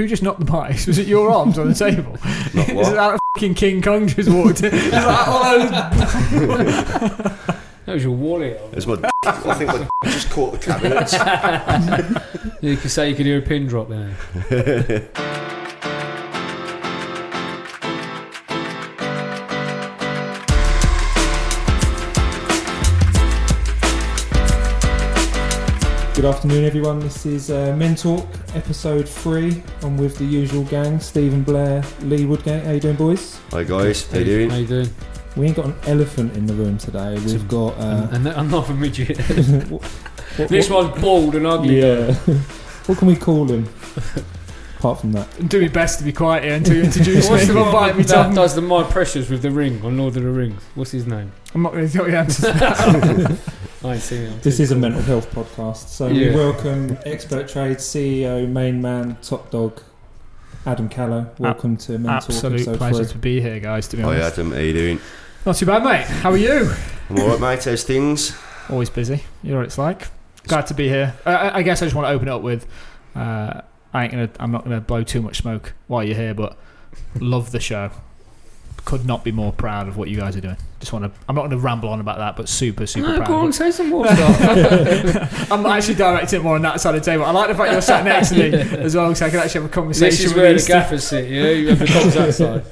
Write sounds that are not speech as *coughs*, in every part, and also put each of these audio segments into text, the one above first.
Who just knocked the mics? Was it your arms on the table? *laughs* Not Is it what? that fucking King Kong just walked in? It's like, oh, *laughs* That was your wallet. It's my. *laughs* I think my just caught the cabinets. You could say you could hear a pin drop there. Good afternoon, everyone. This is uh, Men Talk, episode three. I'm with the usual gang: Stephen Blair, Lee Woodgate. How you doing, boys? Hi guys, how you doing? How you doing? We ain't got an elephant in the room today. We've got uh, and another midget. *laughs* what, what- this what- one's bald and ugly. Yeah. *laughs* what can we call him? Apart from that, do my best to be quiet here until you introduce me. What's the Everyone one me *laughs* that does the my pressures with the ring on Lord of the Rings? What's his name? I'm not going to tell you answers. I see. seen him. this is a mental health podcast, so Yeah. we welcome expert trade CEO, main man, top dog, Adam Callow. Welcome to Men Talk, Absolute episode pleasure three. to be here, guys. To be honest. Hi Adam, how you doing? not too bad, mate. How are you? I'm alright, mate. How's things? Always busy. You know what it's like. Glad to be here. Uh, I, I guess I just want to open it up with. Uh, I ain't gonna. I'm not gonna blow too much smoke while you're here, but love the show. Could not be more proud of what you guys are doing. Just want to. I'm not going to ramble on about that, but super, super No, proud. go on, say some more *laughs* stuff. *laughs* I'm actually directing it more on that side of the table. I like the fact you're sat next to me *laughs* as well, so I can actually have a conversation. this is with where you. the gaffers sit, yeah? You have the cops outside.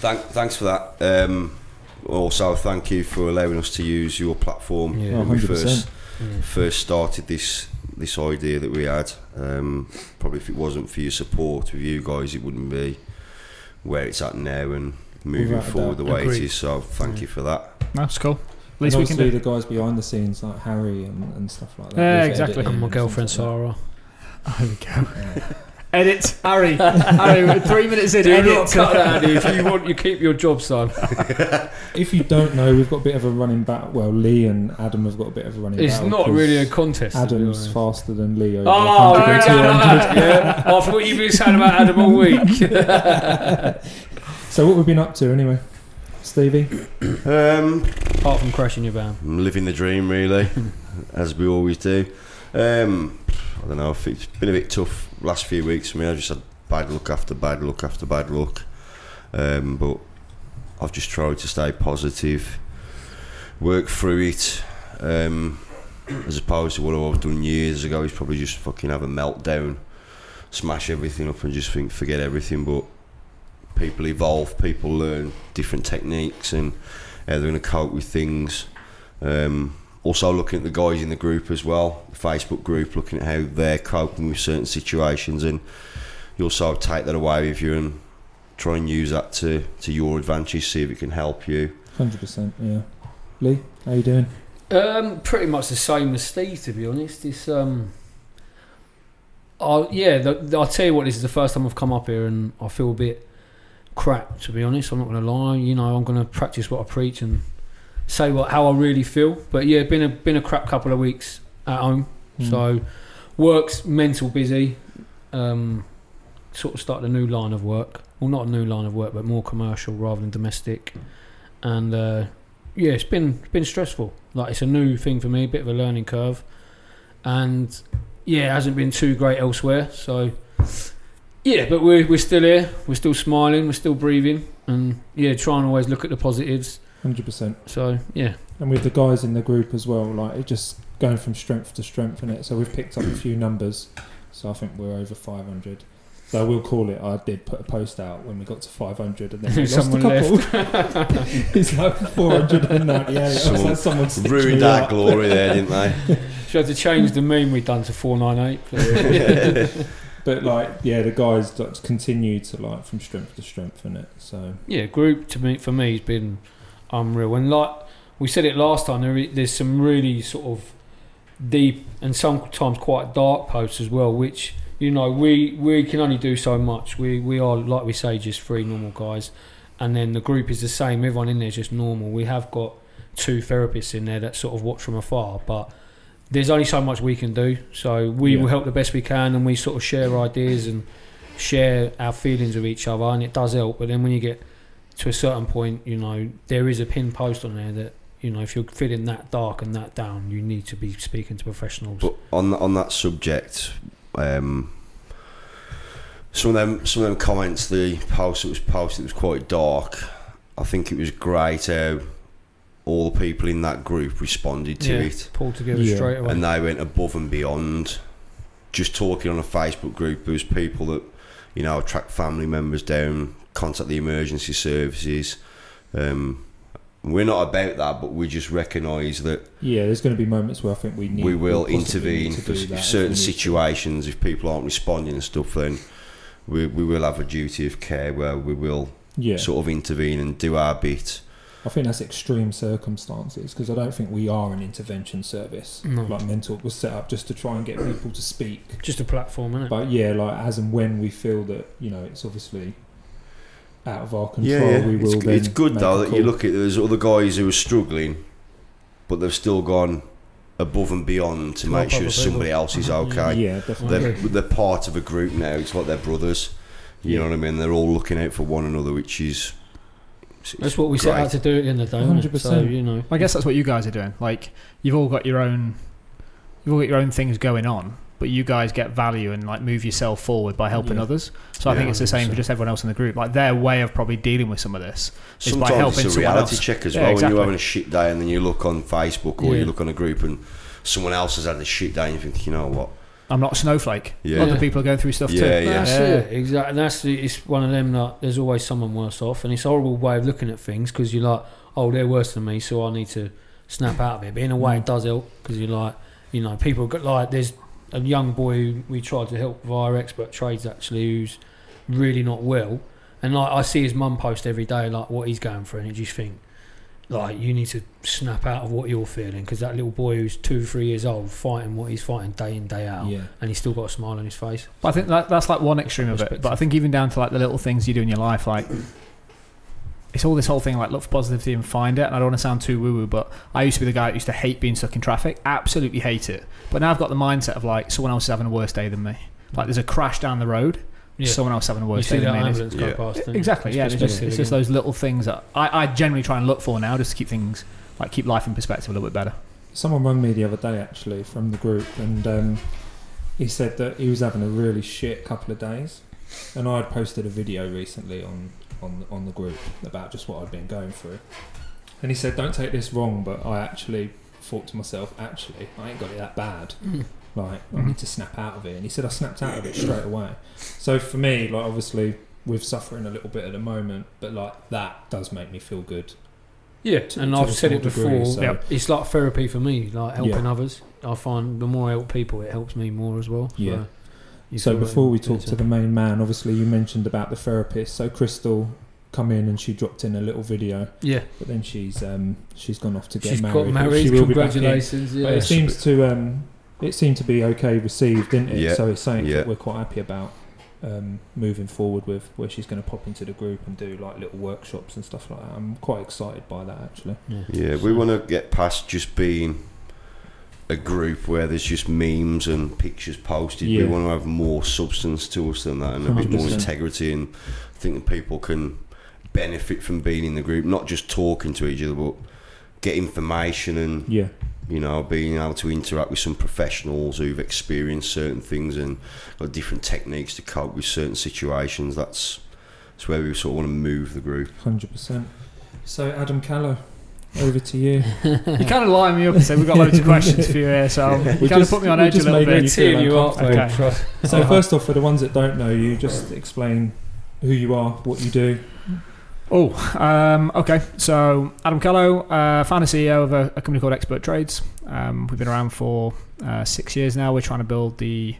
Thank, thanks for that. Um, also, thank you for allowing us to use your platform Yeah. when we 100%. first Yeah. first started this this idea that we had. Um, probably if it wasn't for your support with you guys, it wouldn't be where it's at now and moving Without forward the doubt. way Agreed. it is. So thank you for that. That's cool. At And least we can obviously do. the guys behind the scenes like Harry and, and stuff like that. Yeah, with exactly. editing And my girlfriend things like Sarah. *laughs* There we go. that. Yeah. Edit, Harry. Harry, we're three minutes in. Do edit. not cut that, Andy. If you want, you keep your job, son. *laughs* If you don't know, we've got a bit of a running back. Well, Lee and Adam have got a bit of a running It's battle not 'cause really a contest. to be Adam's honest. faster than Lee. Over Oh, 100 we're and going 200. *laughs* yeah. Oh, I thought you've been saying about Adam all week. So what we've been up to anyway, Stevie? Um, Apart from crashing your van. I'm living the dream, really, *laughs* as we always do. Um, I don't know. It's been a bit tough last few weeks for me. I just had bad luck after bad luck after bad luck. Um, but I've just tried to stay positive, work through it. Um, as opposed to what I've done years ago, is probably just fucking have a meltdown, smash everything up, and just think forget everything. But people evolve, people learn different techniques, and how they're going to cope with things. Um, also looking at the guys in the group as well, the Facebook group, looking at how they're coping with certain situations, and you also take that away with you and try and use that to, to your advantage, see if it can help you. Hundred percent. Yeah. Lee, how you doing? Um, pretty much the same as Steve, to be honest. It's um, I yeah. The, the, I'll tell you what. This is the first time I've come up here, and I feel a bit crap. To be honest, I'm not going to lie. You know, I'm going to practice what I preach and say what how I really feel. But yeah, been a been a crap couple of weeks at home. Hmm. So work's mental busy. Um, sort of started a new line of work. Well, not a new line of work, but more commercial rather than domestic. And uh, yeah, it's been it's been stressful. Like it's a new thing for me, a bit of a learning curve. And yeah, it hasn't been too great elsewhere. So yeah, but we're we're still here. We're still smiling. We're still breathing. And yeah, try and always look at the positives. Hundred percent. So yeah, And with the guys in the group as well, like it just going from strength to strength in it. So we've picked up a few numbers. So I think we're over five hundred. So we'll call it. I did put a post out when we got to 500, and then we *laughs* lost a Someone couple. *laughs* it's like 498. I was Someone like, someone Ruined me our up. glory there, didn't they? *laughs* should have to change the meme we've done to four nine eight. But like, yeah, the guys continue to like from strength to strength in it. So Yeah, group to me for me has been unreal. And like we said it last time, there, there's some really sort of deep and sometimes quite dark posts as well, which you know we we can only do so much. We we are like we say just three normal guys, and then the group is the same. Everyone in there is just normal. We have got two therapists in there that sort of watch from afar, but. There's only so much we can do, so we Yeah. will help the best we can, and we sort of share ideas and share our feelings with each other, and it does help. But then when you get to a certain point, you know, there is a pin post on there that, you know, if you're feeling that dark and that down, you need to be speaking to professionals. But on on that subject, um, some of them some of them comments the post that was posted was quite dark. I think it was great how all the people in that group responded to Yeah. it. Pulled together Yeah. straight away. and they went above and beyond. Just talking on a Facebook group, there was people that you know track family members down, contact the emergency services. Um, we're not about that, but we just recognise that Yeah, there's going to be moments where I think we need. we will intervene need to for that certain we need to. situations. If people aren't responding and stuff, then we, we will have a duty of care where we will Yeah, sort of intervene and do our bit. I think that's extreme circumstances because I don't think we are an intervention service. No. Like Men Talk was set up just to try and get people to speak. Just a platform, isn't it? But yeah, like as and when we feel that you know it's obviously out of our control, Yeah, yeah. we will. It's, then it's good though that you look at there's other guys who are struggling, but they've still gone above and beyond to To make sure somebody people. else is Mhm. okay. Yeah, definitely. They're, they're part of a group now. It's like they're brothers. You know what I mean? They're all looking out for one another, which is it's- That's what we set out to do at the end of the day. isn't it? So you know, I guess that's what you guys are doing. Like you've all got your own, you've all got your own things going on, but you guys get value and like move yourself forward by helping Yeah. others. So I think it's the same for just everyone else in the group. Like their way of probably dealing with some of this is by helping it's a someone reality else. check as Yeah, well. When you're having a shit day and then you look on Facebook or Yeah. you look on a group and someone else has had a shit day and you think, you know what? I'm not a snowflake. Yeah. Other people are going through stuff Yeah, too. yeah. that's Yeah. it. Exactly. That's the, it's one of them that there's always someone worse off, and it's a horrible way of looking at things because you're like, oh, they're worse than me, so I need to snap out of it. But in a way, it mm. does help because you're like, you know, people got like there's a young boy who we tried to help via expert trades actually who's really not well, and like I see his mum post every day like what he's going through, and you just think. Like you need to snap out of what you're feeling because that little boy who's two, three years old fighting what he's fighting day in, day out, Yeah, and he's still got a smile on his face. But I think that, that's like one extreme of it. But I think even down to like the little things you do in your life, like it's all this whole thing like look for positivity and find it. And I don't want to sound too woo woo, but I used to be the guy that used to hate being stuck in traffic. Absolutely hate it. But now I've got the mindset of like someone else is having a worse day than me. Like there's a crash down the road, Yeah. someone else having a You worse see day that than me. ambulance Yeah. past. it's- Exactly. It's Yeah. It's just, it's just those little things that I, I generally try and look for now, just to keep things like keep life in perspective a little bit better. someone rang me the other day actually from the group, and um, he said that he was having a really shit couple of days, and I had posted a video recently on on on the group about just what I'd been going through, and he said, "Don't take this wrong, but I actually thought to myself, actually, I ain't got it that bad." Mm. Like I Mhm. need to snap out of it, and he said I snapped out of it straight away. So for me, like obviously we're suffering a little bit at the moment, but like that does make me feel good. Yeah, to- and to I've said it degree, before. so- Yep. It's like therapy for me, like helping Yeah. others. I find the more I help people, it helps me more as well. Yeah. you So before we talk to the main man, obviously you mentioned about the therapist. So Crystal come in and she dropped in a little video, yeah, but then she's um, she's gone off to get she's married. got married. She will be back in. Congratulations! But it seems to um, it seemed to be okay received, didn't it? Yeah. So it's something Yeah. that we're quite happy about um, moving forward with, where she's going to pop into the group and do like little workshops and stuff like that. I'm quite excited by that actually. Yeah, we want to get past just being a group where there's just memes and pictures posted. We want to have more substance to us than that and a bit more integrity. And I think that people can benefit from being in the group, not just talking to each other, but get information and Yeah, you know being able to interact with some professionals who've experienced certain things and got different techniques to cope with certain situations. That's that's where we sort of want to move the group. hundred percent. So Adam Callow, over to you. *laughs* You kind of line me up and said we've got loads of questions for you here, so *laughs* you We kind of put me on we edge a little made bit. you feel you up. Okay. So first off, for the ones that don't know you, just explain who you are, what you do. Oh, um, okay. So Adam Callow, uh, founder CEO of a, a company called Expert Trades. Um, we've been around for uh, six years now. We're trying to build the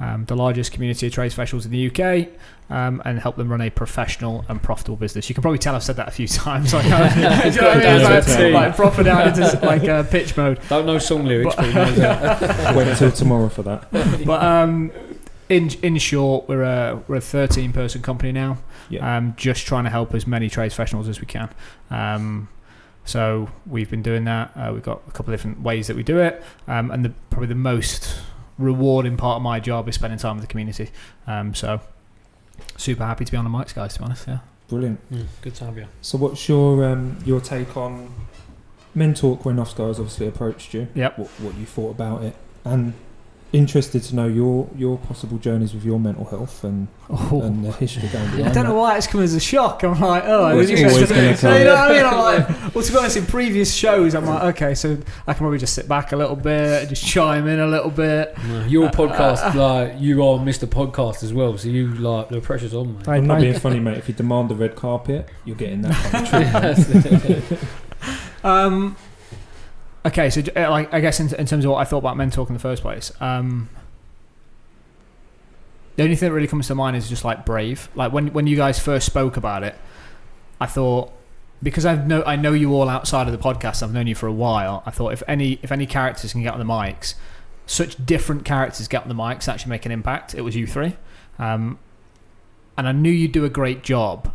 um, the largest community of trade professionals in the UK um, and help them run a professional and profitable business. You can probably tell I've said that a few *laughs* times. Like, do you know what I mean? down Like, to a T. like proper down into like uh, pitch mode. Don't know song lyrics, But- but, he knows *laughs* that. Wait until tomorrow for that. But um, in in short, we're a we're a 13 person company now. Yeah. Um, just trying to help as many trades professionals as we can. Um, so we've been doing that. Uh, we've got a couple of different ways that we do it, um, and the, probably the most rewarding part of my job is spending time with the community. Um, so super happy to be on the mics, guys. To be honest, yeah. Brilliant. Mm, good to have you. So, what's your um, your take on Men Talk when Oscar has obviously approached you? Yep. What, what you thought about it, and interested to know your your possible journeys with your mental health and Oh. and the history going behind I don't know why it's come as a shock. I'm like, oh, Well, it's it's always interesting. gonna come. *laughs* You know what I mean? I'm like, well, to be honest, in previous shows, I'm like, okay, so I can probably just sit back a little bit, and just chime in a little bit. No, your uh, podcast, uh, uh. like you are Mr. Podcast as well, so you like the pressure's on, mate. I'm not being funny, mate. If you demand the red carpet, you're getting that kind of. *laughs* *laughs* Um, okay, so uh, like I guess in, in terms of what I thought about men talk in the first place, um, the only thing that really comes to mind is just like brave. Like when when you guys first spoke about it, I thought because I know I know you all outside of the podcast. I've known you for a while. I thought if any if any characters can get on the mics, such different characters get on the mics actually make an impact. It was you three, um, and I knew you'd do a great job.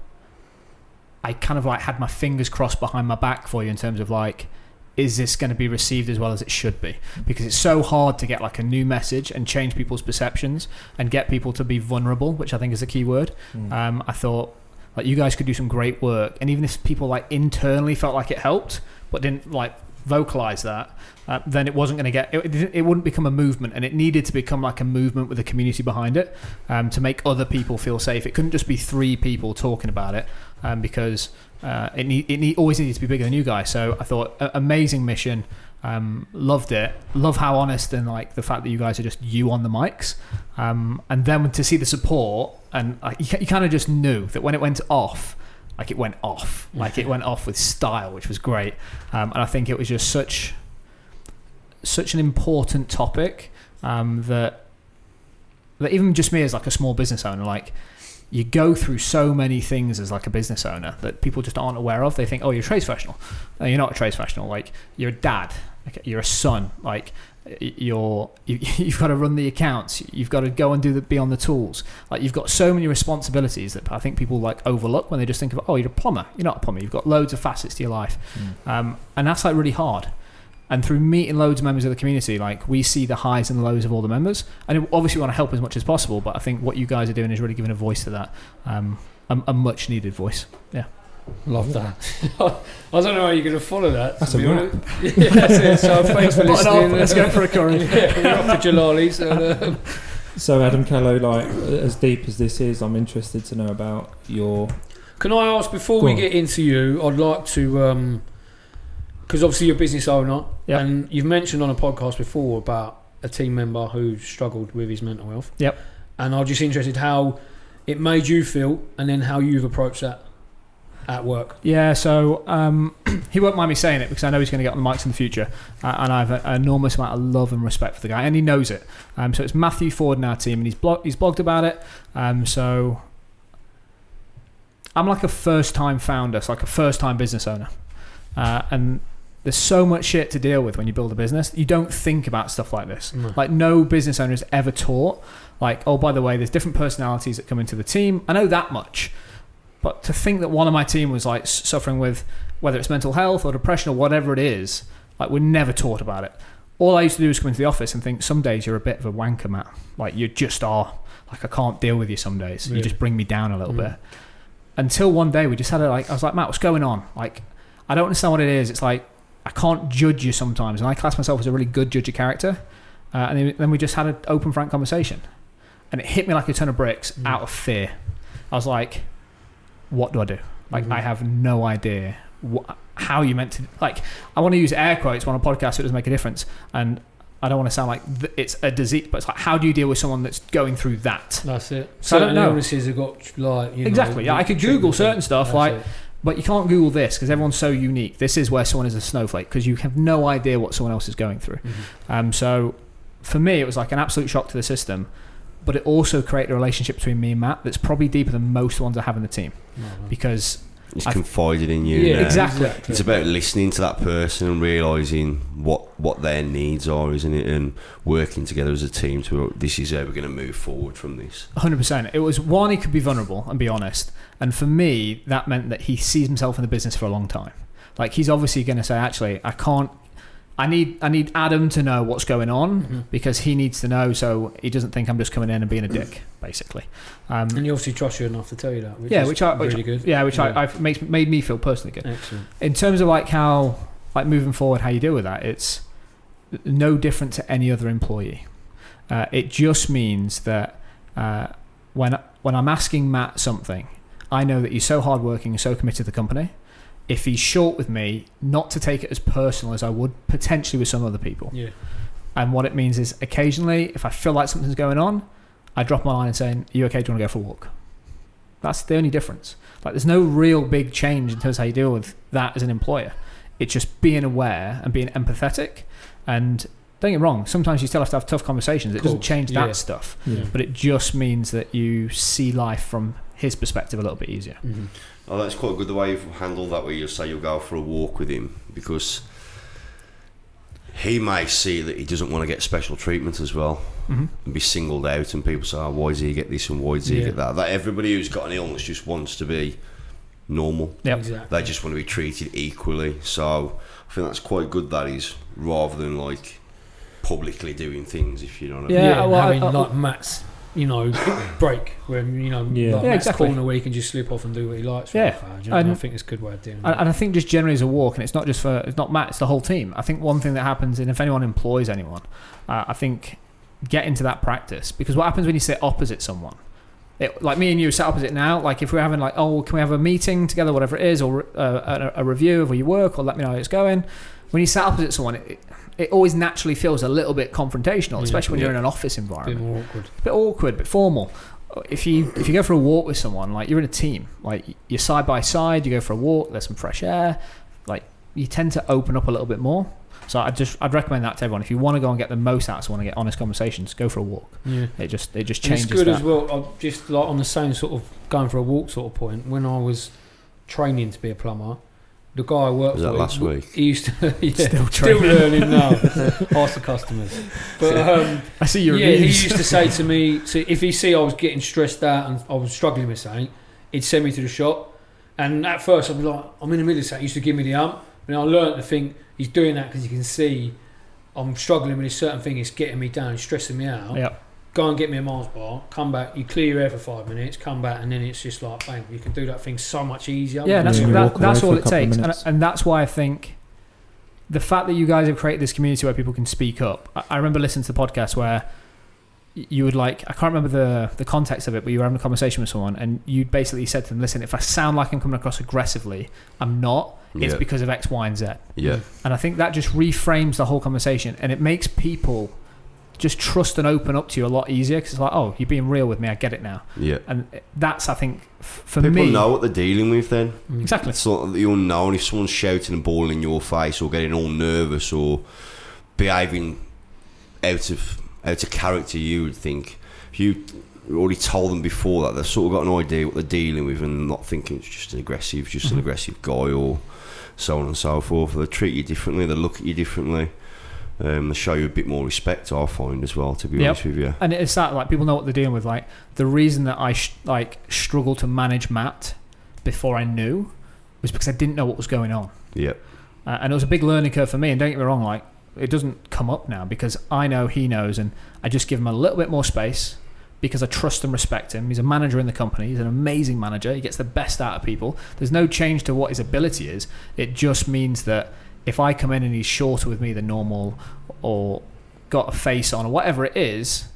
I kind of like had my fingers crossed behind my back for you in terms of like, is this going to be received as well as it should be? Because it's so hard to get like a new message and change people's perceptions and get people to be vulnerable, which I think is a key word. Mm. Um, I thought like you guys could do some great work, and even if people like internally felt like it helped, but didn't like vocalize that, uh, then it wasn't going to get it, it, wouldn't become a movement, and it needed to become like a movement with a community behind it um, to make other people feel safe. It couldn't just be three people talking about it um, because uh, it need, it need, always needed to be bigger than you guys. So I thought a- amazing mission. Um, loved it. Love how honest and like the fact that you guys are just you on the mics. Um, and then to see the support and like, you, you kind of just knew that when it went off, like it went off, like it went off with style, which was great. Um, and I think it was just such such an important topic um, that that even just me as like a small business owner, like you go through so many things as like a business owner that people just aren't aware of. They think, oh, you're a trades professional. No, you're not a trades professional. Like you're a dad. Okay, you're a son. Like you're *laughs* you, you've got to run the accounts. You've got to go and do the be on the tools. Like you've got so many responsibilities that I think people like overlook when they just think of oh, you're a plumber. You're not a plumber. You've got loads of facets to your life, Mm. um, and that's like really hard. And through meeting loads of members of the community, like we see the highs and the lows of all the members, and obviously we want to help as much as possible. But I think what you guys are doing is really giving a voice to that, um, a, a much needed voice. Yeah. Love that. *laughs* I don't know how you're going to follow that. That's to a be honest. *laughs* Yeah, that's it. So *laughs* thanks for Button listening. off, let's go for a curry. yeah, we're off to Jalali's. And, um, So Adam Callow, like as deep as this is, I'm interested to know about your. Can I ask before Go we on. get into you? I'd like to, because obviously you're a business owner, Yep. and you've mentioned on a podcast before about a team member who struggled with his mental health. Yep. And I'm just interested how it made you feel, and then how you've approached that at work. Yeah, so um, *clears throat* he won't mind me saying it because I know he's going to get on the mics in the future, uh, and I have a- an enormous amount of love and respect for the guy, and he knows it. Um, so it's Matthew Ford in our team, and he's blog- he's blogged about it. Um, so I'm like a first time founder, so like a first time business owner, uh, and there's so much shit to deal with when you build a business. You don't think about stuff like this. Like no business owner is ever taught. Like, oh, by the way, there's different personalities that come into the team. I know that much. But to think that one of my team was like suffering with whether it's mental health or depression or whatever it is, like we're never taught about it. All I used to do was come into the office and think, some days you're a bit of a wanker, Matt. Like you just are. Like I can't deal with you some days. You just bring me down a little Mm. bit. Until one day we just had a like, I was like, Matt, what's going on? Like, I don't understand what it is. It's like I can't judge you sometimes, and I class myself as a really good judge of character. Uh, and then- we just had an open, frank conversation, and it hit me like a ton of bricks Mm. out of fear. I was like, "What do I do? Like, Mhm. I have no idea wh- how you meant to. Like, I want to use air quotes on a podcast so it doesn't make a difference, and I don't want to sound like th- it's a disease, but it's like, how do you deal with someone that's going through that? That's it. So I don't know. illnesses have got like you know, Exactly, yeah, I could Google certain stuff, like- it. But you can't Google this because everyone's so unique. This is where someone is a snowflake because you have no idea what someone else is going through. Mhm. Um, so for me, it was like an absolute shock to the system, but it also created a relationship between me and Matt that's probably deeper than most ones I have in the team No, no. because He's I- confided in you. Yeah, exactly. It's about listening to that person and realizing what what their needs are, isn't it? And working together as a team to this is how we're going to move forward from this. 100%. It was one, he could be vulnerable and be honest. And for me, that meant that he sees himself in the business for a long time. Like he's obviously going to say, actually, I can't. I need I need Adam to know what's going on Mhm. because he needs to know so he doesn't think I'm just coming in and being a dick, basically. Um, And he obviously trusts you enough to tell you that. Which yeah, is which I which, really good. yeah, which Yeah. I I've makes made me feel personally good. Excellent. In terms of like how like moving forward, how you deal with that, it's no different to any other employee. Uh, it just means that uh, when when I'm asking Matt something, I know that he's so hardworking and so committed to the company. If he's short with me, not to take it as personal as I would potentially with some other people. Yeah. And what it means is occasionally, if I feel like something's going on, I drop my line and saying, Are you okay? Do you want to go for a walk? That's the only difference. Like, there's no real big change in terms of how you deal with that as an employer. It's just being aware and being empathetic. And don't get me wrong, sometimes you still have to have tough conversations. It doesn't Course, change yeah. that stuff, Yeah. but it just means that you see life from his perspective a little bit easier. Mhm. Oh, that's quite good the way you've handled that. Where you say you'll go for a walk with him because he may see that he doesn't want to get special treatment as well Mm-hmm. and be singled out, and people say, oh, "Why does he get this and why does he Yeah. get that?" That everybody who's got an illness just wants to be normal. Yep. Exactly. They just want to be treated equally. So I think that's quite good. that he's rather than like publicly doing things. If you know what I Yeah, mean. Yeah, well, having I- I- like Matt's, you know, *coughs* break where you know, Yeah. like Yeah, exactly. corner where he can just slip off and do what he likes. Yeah. Do you know, And- I think it's a good way of doing it. And, I think just generally as a walk, and it's not just for it's not Matt, it's the whole team. I think one thing that happens, and if anyone employs anyone, uh, I think get into that practice because what happens when you sit opposite someone, it, like me and you sit opposite now. Like if we're having like, oh, can we have a meeting together, whatever it is, or uh, a, a review of where you work, or let me know how it's going. When you sit opposite someone, it, it always naturally feels a little bit confrontational, Yeah. especially when you're in an office a bit environment more awkward. a bit awkward, but formal. If you if you go for a walk with someone, like you're in a team, like you're side by side, you go for a walk, there's some fresh air, like you tend to open up a little bit more. So I just I'd recommend that to everyone. If you want to go and get the most out of someone and get honest conversations, go for a walk. Yeah. It just it just And changes it's good that. as well. Uh, just like on the same sort of going for a walk sort of point. When I was training to be a plumber, the guy I worked Was that for, last he- week? He used to *laughs* yeah, Still still, learning now. *laughs* Ask the customers. But um, I see your yeah, he used to say to me, so if he see I was getting stressed out and I was struggling with something, he'd send me to the shop. And at first I'd be like, I'm in the middle of something. He used to give me the ump. And I learned to think he's doing that because he can see I'm struggling with a certain thing. It's getting me down, stressing me out. yeah, Go and get me a Mars bar. Come back. You clear your air for five minutes. Come back, and then it's just like bang. You can do that thing so much easier. yeah, that's Yeah, that, that's all it takes, and, and that's why I think the fact that you guys have created this community where people can speak up. I, I remember listening to the podcast where you would like I can't remember the the context of it, but you were having a conversation with someone, and you basically said to them, "Listen, if I sound like I'm coming across aggressively, I'm not. It's Yeah. because of X, Y, and Z." Yeah. And I think that just reframes the whole conversation, and it makes people just trust and open up to you a lot easier because it's like, "Oh, you're being real with me. I get it now." Yeah. And that's I think f- for People me know what they're dealing with then. Mm. exactly. Of the unknown. If someone's shouting and bawling in your face or getting all nervous or behaving out of out of character, you would think if you already told them before that they've sort of got an idea what they're dealing with and not thinking it's just an aggressive, just an Mhm. aggressive guy or so on and so forth. They treat you differently. They look at you differently. Um, they show you a bit more respect. I find as well, to be Yep. honest with you. and it's that like people know what they're dealing with. Like the reason that I sh- like struggled to manage Matt before I knew was because I didn't know what was going on, Yeah, uh, and it was a big learning curve for me. And don't get me wrong, like it doesn't come up now because I know he knows, and I just give him a little bit more space because I trust and respect him. He's a manager in the company. He's an amazing manager. He gets the best out of people. There's no change to what his ability is. It just means that if I come in and he's shorter with me than normal, or got a face on, or whatever it is,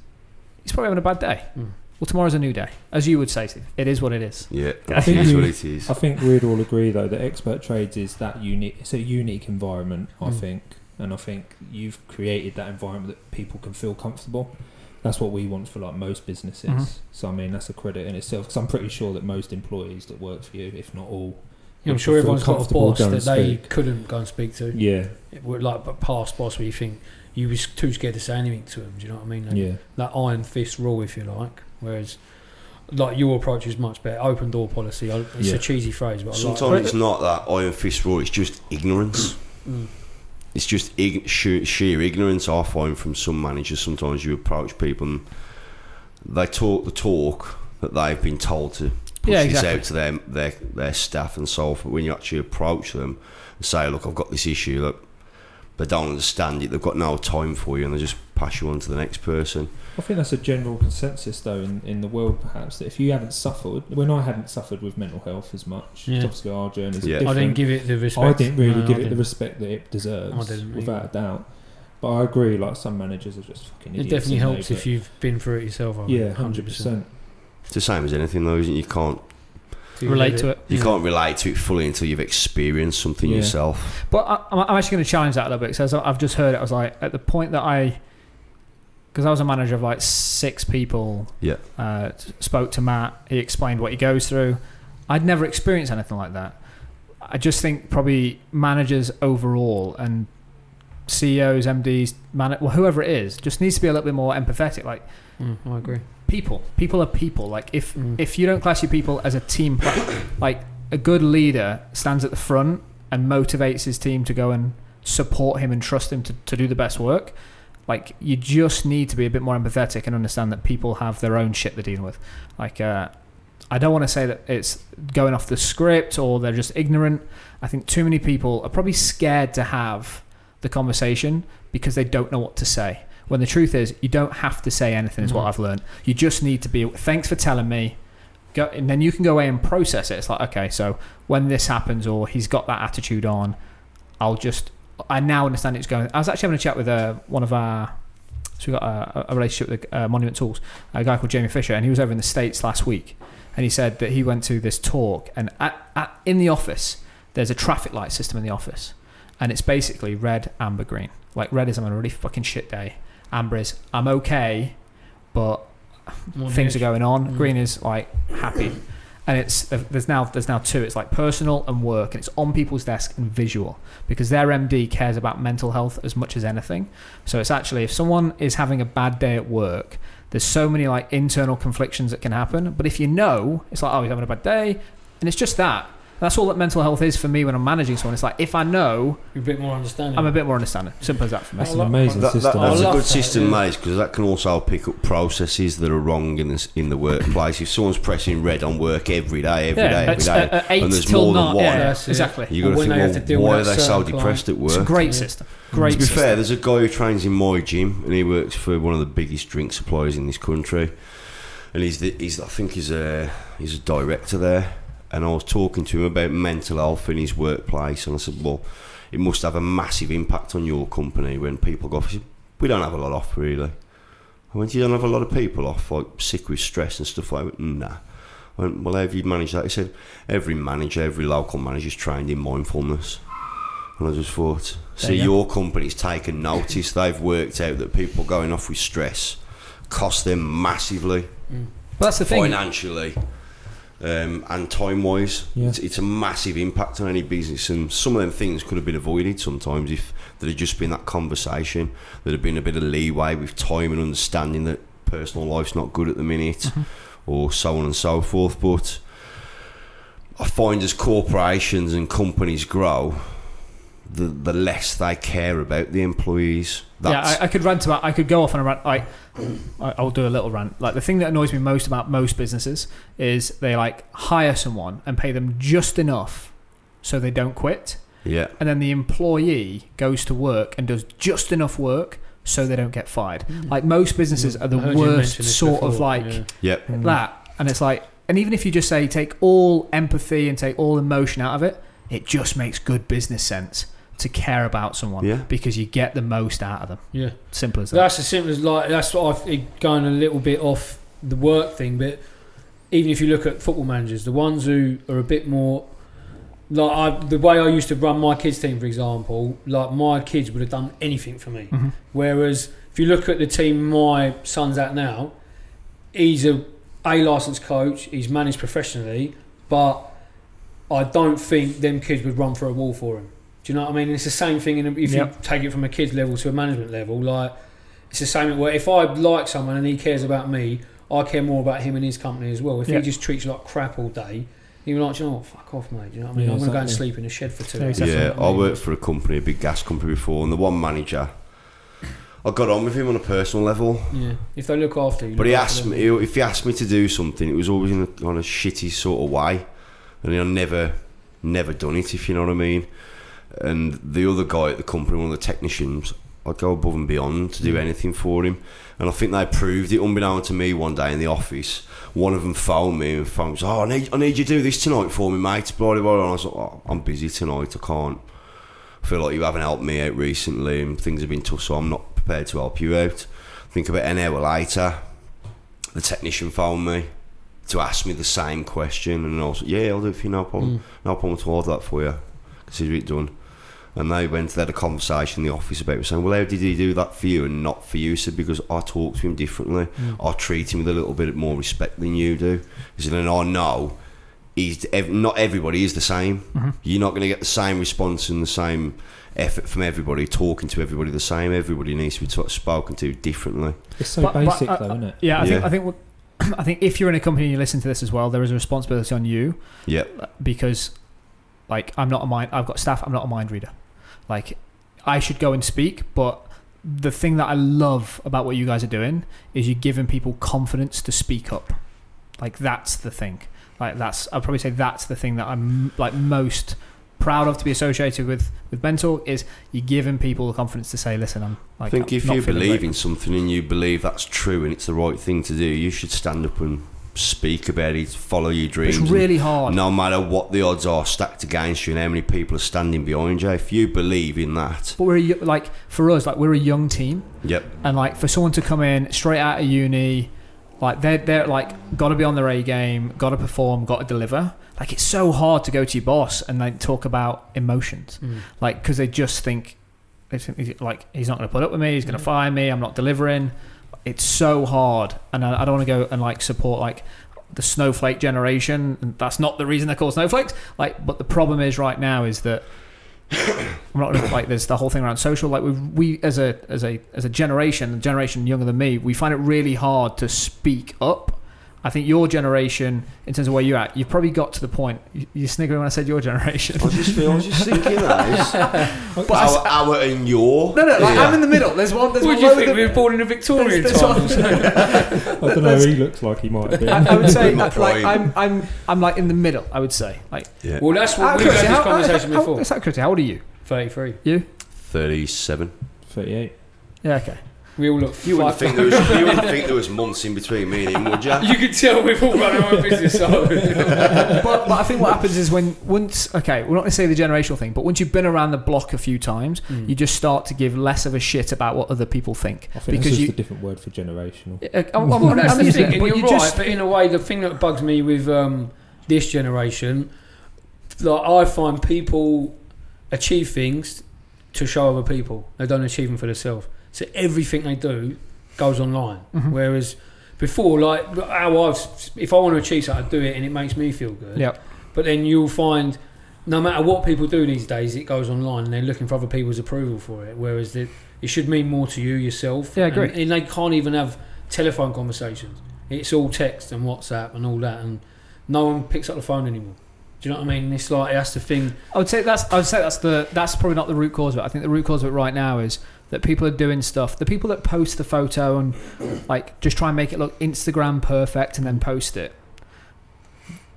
he's probably having a bad day. Mm. Well, tomorrow's a new day, as you would say. Steve. It is what it is. yeah. I That think is what it is. I think we'd all agree though that expert trades is that unique. It's a unique environment, I Mm. think, and I think you've created that environment that people can feel comfortable. That's what we want for like most businesses. Mhm. So I mean, that's a credit in itself. Because I'm pretty sure that most employees that work for you, if not all, I'm sure everyone's got a boss that to they speak. couldn't go and speak to. yeah, It would like a past boss where you think you was too scared to say anything to them. Do you know what I mean? Like, yeah, That iron fist rule, if you like. Whereas, like your approach is much better. Open door policy. I- It's Yeah. a cheesy phrase, but I like Sometimes it. it's not that iron fist rule. It's just ignorance. Mm. It's just ig- sheer, sheer ignorance. I find from some managers. Sometimes you approach people and they talk the talk that they've been told to push Yeah, this exactly. out to them, their their staff and so forth. But when you actually approach them and say, "Look, I've got this issue," look, they don't understand it. They've got no time for you, and they just pass you on to the next person. I think that's a general consensus though in, in the world perhaps that if you haven't suffered, when I hadn't suffered with mental health as much, Yeah. obviously our journeys Yeah. are I different. didn't give it the respect. I didn't really No, give I it the didn't. respect that it deserves, without either. a doubt. But I agree. Like some managers are just fucking. It definitely helps they? if you've been through it yourself. I yeah, hundred percent. It's the same as anything, though, isn't it? You can't relate to it. you Yeah. can't relate to it fully until you've experienced something Yeah. yourself. But I, I'm I'm actually going to challenge that a little bit because I've just heard it. I was like, at the point that I, because I was a manager of like six people. Yeah. Uh, spoke to Matt. He explained what he goes through. I'd never experienced anything like that. I just think probably managers overall and CEOs, MDs, man, well, whoever it is, just needs to be a little bit more empathetic. Like Mm, I agree. People, people are people. Like if Mm. if you don't class your people as a team, like a good leader stands at the front and motivates his team to go and support him and trust him to, to do the best work. Like you just need to be a bit more empathetic and understand that people have their own shit they're dealing with. Like uh, I don't want to say that it's going off the script or they're just ignorant. I think too many people are probably scared to have the conversation because they don't know what to say. When the truth is, you don't have to say anything. Is what Mhm. I've learned. You just need to be. Thanks for telling me. Go, and then you can go away and process it. It's like okay, so when this happens or he's got that attitude on, I'll just. I now understand it's going. I was actually having a chat with uh, one of our. So we got a, a relationship with uh, Monument Tools, a guy called Jamie Fisher, and he was over in the states last week, and he said that he went to this talk, and at, at, in the office there's a traffic light system in the office, and it's basically red, amber, green. Like red is I'm on a really fucking shit day. Amber is I'm okay, but More things are going on. Mm. Green is like happy, and it's there's now there's now two. It's like personal and work, and it's on people's desk and visual because their MD cares about mental health as much as anything. So it's actually if someone is having a bad day at work, there's so many like internal conflictions that can happen. But if you know, it's like oh he's having a bad day, and it's just that. That's all that mental health is for me when I'm managing someone. It's like if I know, You're a bit more understanding. I'm a bit more understanding. Simple as that for me. That's I an amazing That, that, system. that's I a love good that, system, yeah. mate, because that can also pick up processes that are wrong in the, in the workplace. If someone's pressing red on work every day, every day, yeah, every it's, day, uh, uh, eight and there's till more than not. one, Yeah, yeah, That's exactly. you got Or to when think, they have well, why are they so certain depressed at work? It's a great Yeah. system. To be system. fair, there's a guy who trains in my gym, and he works for one of the biggest drink suppliers in this country. And he's, the, he's I think he's a he's a director there. And I was talking to him about mental health in his workplace, and I said, "Well, it must have a massive impact on your company when people go off." He said, "We don't have a lot off, really." I went, "You don't have a lot of people off, like sick with stress and stuff like that." Nah. I went, "Well, how have you managed that?" He said, "Every manager, every local manager is trained in mindfulness." And I just thought, see, you your company's taken notice. They've worked out that people going off with stress cost them massively But that's the thing. financially um, and time wise. Yeah. It's, it's a massive impact on any business, and some of them things could have been avoided sometimes if there had just been that conversation. There'd have been a bit of leeway with time and understanding that personal life's not good at the minute, Mm-hmm. or so on and so forth. But I find as corporations and companies grow, the the less they care about the employees. yeah, I, I could rant about. I could go off on a rant. I- I'll do a little rant. Like the thing that annoys me most about most businesses is they like hire someone and pay them just enough so they don't quit, yeah. and then the employee goes to work and does just enough work so they don't get fired. Like most businesses are the I heard you worst mention this sort of like yeah. Yep. Mm. that, and it's like, and even if you just say take all empathy and take all emotion out of it, it just makes good business sense to care about someone Yeah. because you get the most out of them. Yeah. Simple as that. That's as simple as like that's what I've going a little bit off the work thing, but even if you look at football managers, the ones who are a bit more like I, the way I used to run my kids team, for example, like my kids would have done anything for me. Mhm. Whereas if you look at the team my son's at now, he's a A licensed coach, he's managed professionally, but I don't think them kids would run for a wall for him. Do you know what I mean? And it's the same thing in a, if Yep. you take it from a kid's level to a management level. Like it's the same where if I like someone and he cares about me, I care more about him and his company as well. If Yeah. he just treats you like crap all day, you're like, you know what, fuck off, mate. You know what I mean? Yeah, I'm going to go and sleep in a shed for two Yeah, hours. exactly. Yeah, You know what I worked for a company, a big gas company before, and the one manager, I got on with him on a personal level. Yeah, if they look after you. But he asked me them. if he asked me to do something, it was always in a kind of shitty sort of way, and I never, never done it. If you know what I mean. And the other guy at the company, one of the technicians, I'd go above and beyond to do mm. anything for him. And I think they proved it, unbeknown to me, one day in the office. One of them phoned me and phoned, "Oh, I need, I need you to do this tonight for me, mate." Blah blah blah. And I was like, oh, "I'm busy tonight. I can't, I feel like you haven't helped me out recently, and things have been tough, so I'm not prepared to help you out. I think about an hour later, the technician phoned me to ask me the same question, and I was like, yeah, I'll do it for you, no problem. Mm. No problem at all, I'll do that for you. Consider it done. And they went, they had a conversation in the office about it, saying, well, how did he do that for you and not for you? He said, because I talk to him differently. I treat him with a little bit more respect than you do. He said, and I know he's, ev- not everybody is the same. You're not going to get the same response and the same effort from everybody, talking to everybody the same. Everybody needs to be t- spoken to differently. It's so But- but, basic uh, though, isn't it? Yeah, I think I think what- *clears throat* I think if you're in a company and you listen to this as well, there is a responsibility on you Yep. because, like, I'm not a mind. I've got staff. I'm not a mind reader. Like, I should go and speak, but the thing that I love about what you guys are doing is you're giving people confidence to speak up. Like that's the thing. Like that's I'd probably say that's the thing that I'm like most proud of to be associated with with Men Talk is you're giving people the confidence to say, listen, I'm like I think I'm if you believe great." in something and you believe that's true and it's the right thing to do, you should stand up and speak about it, follow your But dreams. it's really hard. no matter what the odds are stacked against you and how many people are standing behind you, if you believe in that, But we're a, like for us, like we're a young team, yep, and like for someone to come in straight out of uni, like they're they're like got to be on their A game, got to perform, got to deliver. Like it's so hard to go to your boss and like talk about emotions, Mm. like because they just think, they think, like he's not going to put up with me, he's going to Mm. fire me, I'm not delivering. It's so hard, and I, I don't want to go and like support like the snowflake generation. And that's not the reason they're called snowflakes. Like, but the problem is right now is that *coughs* I'm not like there's the whole thing around social. Like we we as a as a as a generation, a generation younger than me, we find it really hard to speak up. I think your generation, in terms of where you're at, you've probably got to the point. You, you sniggering when I said your generation. I just feel I was just thinking that. *laughs* But I s- our, our and your. no, no, like, Yeah. I'm in the middle. There's one. There's What one do you lower think? than- We were born in the Victorian There's- there's times. *laughs* *laughs* I don't know. He looks like he might have been. I, I would say In my uh, like. I'm I'm I'm like in the middle. I would say like. Yeah. well, that's what we've had curiosity, this how- conversation how- before. How, how, how old are you? 33. You? 37. 38. Yeah. Okay. We all look. You wouldn't, think there was, you wouldn't think there was months in between me and him, would you? You could tell we've all run our own business. So. *laughs* but, but I think what happens is when once okay, we're not going to say the generational thing, but once you've been around the block a few times, Mm. you just start to give less of a shit about what other people think. I think Because that's just you- a different word for generational. Uh, I'm- I'm- Well, that's the thing, and but you're you right. just- But in a way, the thing that bugs me with um, this generation, like I find people achieve things to show other people. They don't achieve them for themselves. So everything they do goes online. Mhm. Whereas before, like how I've, if I want to achieve something, I do it, and it makes me feel good. Yep. But then you'll find, no matter what people do these days, it goes online, and they're looking for other people's approval for it. Whereas the, it should mean more to you yourself. Yeah, I agree. And, and they can't even have telephone conversations. It's all text and WhatsApp and all that, and no one picks up the phone anymore. Do you know what I mean? It's like that's the thing. I would say that's I would say that's the that's probably not the root cause of it. I think the root cause of it right now is that people are doing stuff. The people that post the photo and like just try and make it look Instagram perfect and then post it.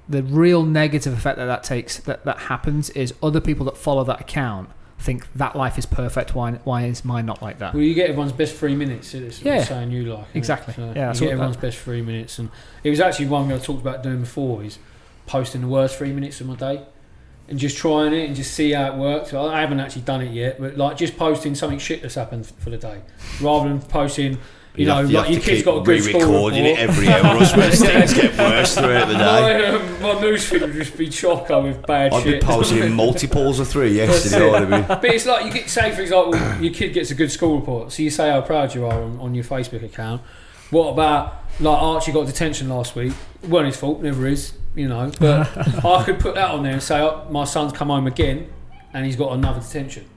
The real negative effect that that takes that that happens is other people that follow that account think that life is perfect. Why why is mine not like that? Well, you get everyone's best three minutes. It's Yeah. saying you like. Exactly. So Yeah, you get everyone's best three minutes, and it was actually one we I talked about doing before. Is posting the worst three minutes of my day, and just trying it and just see how it works. I I haven't actually done it yet, but like just posting something shit that's happened for the day, rather than posting. You, know, have- like have your kid's got a good school re-recording report. it every hour or so things *laughs* get worse throughout the day. My, um, my newsfeed would just be chocker with bad shit. I'd be posting in multiples of three yesterday. I'd have been. But it's like you get say for example your kid gets a good school report, so you say how proud you are on, on your Facebook account. What about like Archie got detention last week? Wasn't his fault, never is, you know. But *laughs* I could put that on there and say oh, my son's come home again, and he's got another detention,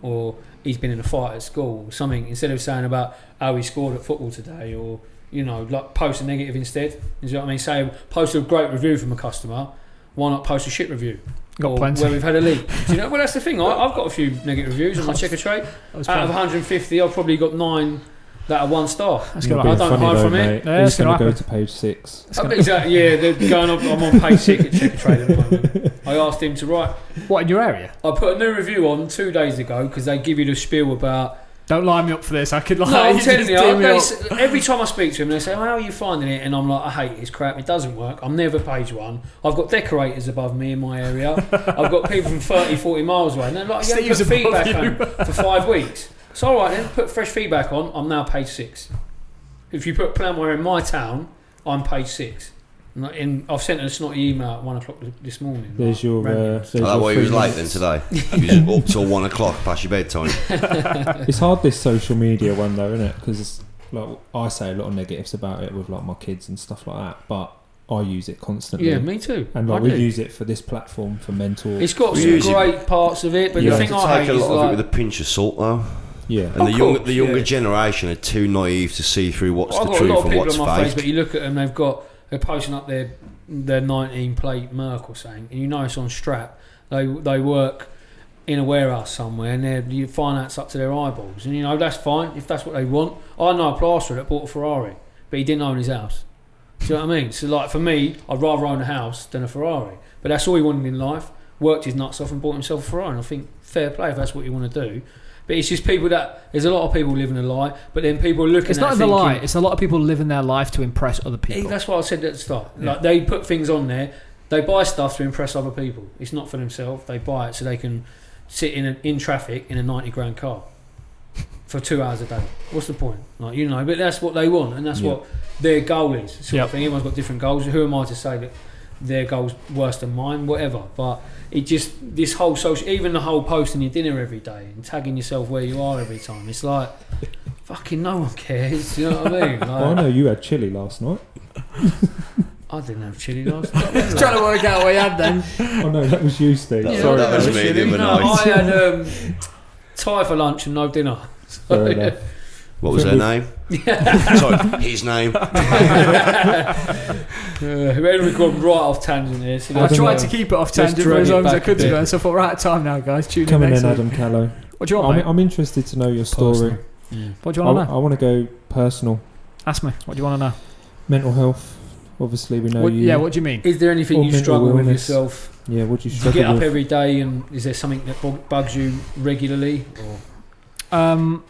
or he's been in a fight at school or something. Instead of saying about how he scored at football today, or you know, like post a negative instead. You know what I mean? Say post a great review from a customer. Why not post a shit review? Got plenty. Where we've had a leak. *laughs* Do you know? Well, that's the thing. I, I've got a few negative reviews on my Checkatrade. Out of 150, I've probably got nine that are one star. That's gonna I don't happen. hide funny though, from it. mate. Yeah, He's it's gonna going to go happen. to page six. It's gonna- oh, exactly. Yeah, they're going up. I'm on page six *laughs* at Checkatrade at the moment. I asked him to write. What in your area? I put a new review on two days ago because they give you the spiel about Don't line me up for this. I could like. No, I'm *laughs* just telling you, do me they up. s- every time I speak to him, they say, "How are you finding it?" And I'm like, "I hate it. It's crap. It doesn't work. I'm never page one. I've got decorators above me in my area. I've got people from 30, 40 miles away, and they're like, "You *laughs* haven't Steve's put above feedback on for five weeks." So all right then, put fresh feedback on. I'm now page six. If you put Planware in my town, I'm page six. And I- In, I've sent a snotty email at one o'clock this morning. There's like, your. Uh, there's Oh, that your why you was three late then minutes. today? *laughs* You was up till one o'clock past your bedtime. *laughs* It's hard this social media one though, isn't it? Because like I say a lot of negatives about it with like my kids and stuff like that, but I use it constantly. yeah, me too. and I like we do. use it for this platform for mental. It's got We some use it- great parts of it, but you the have thing to I take hate a is lot of like, it with a pinch of salt, though. Yeah, And the Of young, course, the younger yeah. generation are too naive to see through what's I've the got a lot truth of and people what's on my fake. Facebook. You look at them; they've got they're posting up their their 19 plate Merc or something, and you know it's on strap. They they work in a warehouse somewhere, and they're- you finance up to their eyeballs, and you know that's fine if that's what they want. I know a plasterer that bought a Ferrari, but he didn't own his house. Do you know what I mean? So like for me, I'd rather own a house than a Ferrari. But that's all he wanted in life. Worked his nuts off and bought himself a Ferrari. And I think fair play if that's what you want to do. But it's just people that there's a lot of people living a lie, but then people are looking It's at not in the thinking, lie. It's a lot of people living their life to impress other people. that's what I said at the start. Yeah. Like they put things on there. They buy stuff to impress other people. It's not for themselves. They buy it so they can sit in a, in traffic in a ninety grand car *laughs* for two hours a day. What's the point? Like you know, but that's what they want, and that's Yeah. what their goal is. Sort Yep. of thing. Everyone's got different goals. Who am I to say that their goals worse than mine? Whatever. But it just this whole social, even the whole posting your dinner every day and tagging yourself where you are every time. It's like *laughs* fucking no one cares. You know what I mean? *laughs* Like, well, I know you had chili last night. I didn't have chili last night. *laughs* Just trying to work out what he had then. Oh no, that was you, Steve. That- Sorry, that was mate. me the other No. I had um, Thai for lunch and no dinner. Fair enough. What was her name? *laughs* Sorry, his name. Uh, we've gone right off tangent here. So I let's, tried to keep it off let's tangent for drag as it long as I back a could to bit. go. So I thought, right, time now, guys. Tune in Coming next in, week. Adam Callow. What do you want, I'm, mate? I'm interested to know your story. Personal. Yeah. What do I, you want to know? I want to go personal. Ask me. What do you want to know? Mental health. Obviously, we know What, you. yeah, what do you mean? Is there anything Or you mental struggle with illness. yourself? Yeah, what do you Do you struggle get up with? every day and is there something that bug- bugs you regularly? Or Um,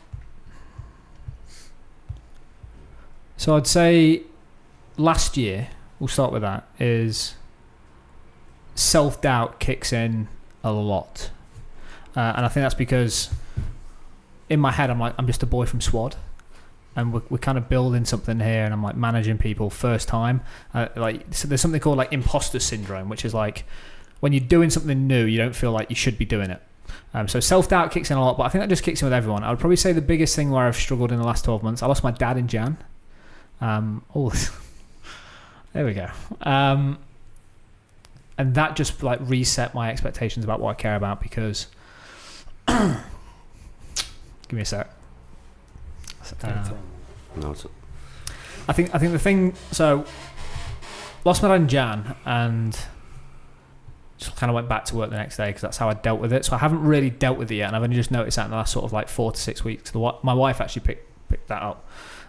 so I'd say last year, we'll start with that, is self doubt kicks in a lot. Uh, and I think that's because in my head, I'm like, I'm just a boy from SWAD. And we're, we're kind of building something here, and I'm like managing people first time. Uh, like, so there's something called like imposter syndrome, which is like when you're doing something new, you don't feel like you should be doing it. Um, so self doubt kicks in a lot, but I think that just kicks in with everyone. I would probably say the biggest thing where I've struggled in the last 12 months, I lost my dad in Jan. Um, oh, *laughs* there we go. Um, and that just like reset my expectations about what I care about because. *clears throat* give me a sec. Uh, No, it's I think I think the thing so lost my dad Jan and just kind of went back to work the next day because that's how I dealt with it. So I haven't really dealt with it yet, and I've only just noticed that in the last sort of like four to six weeks. The, my wife actually picked picked that up,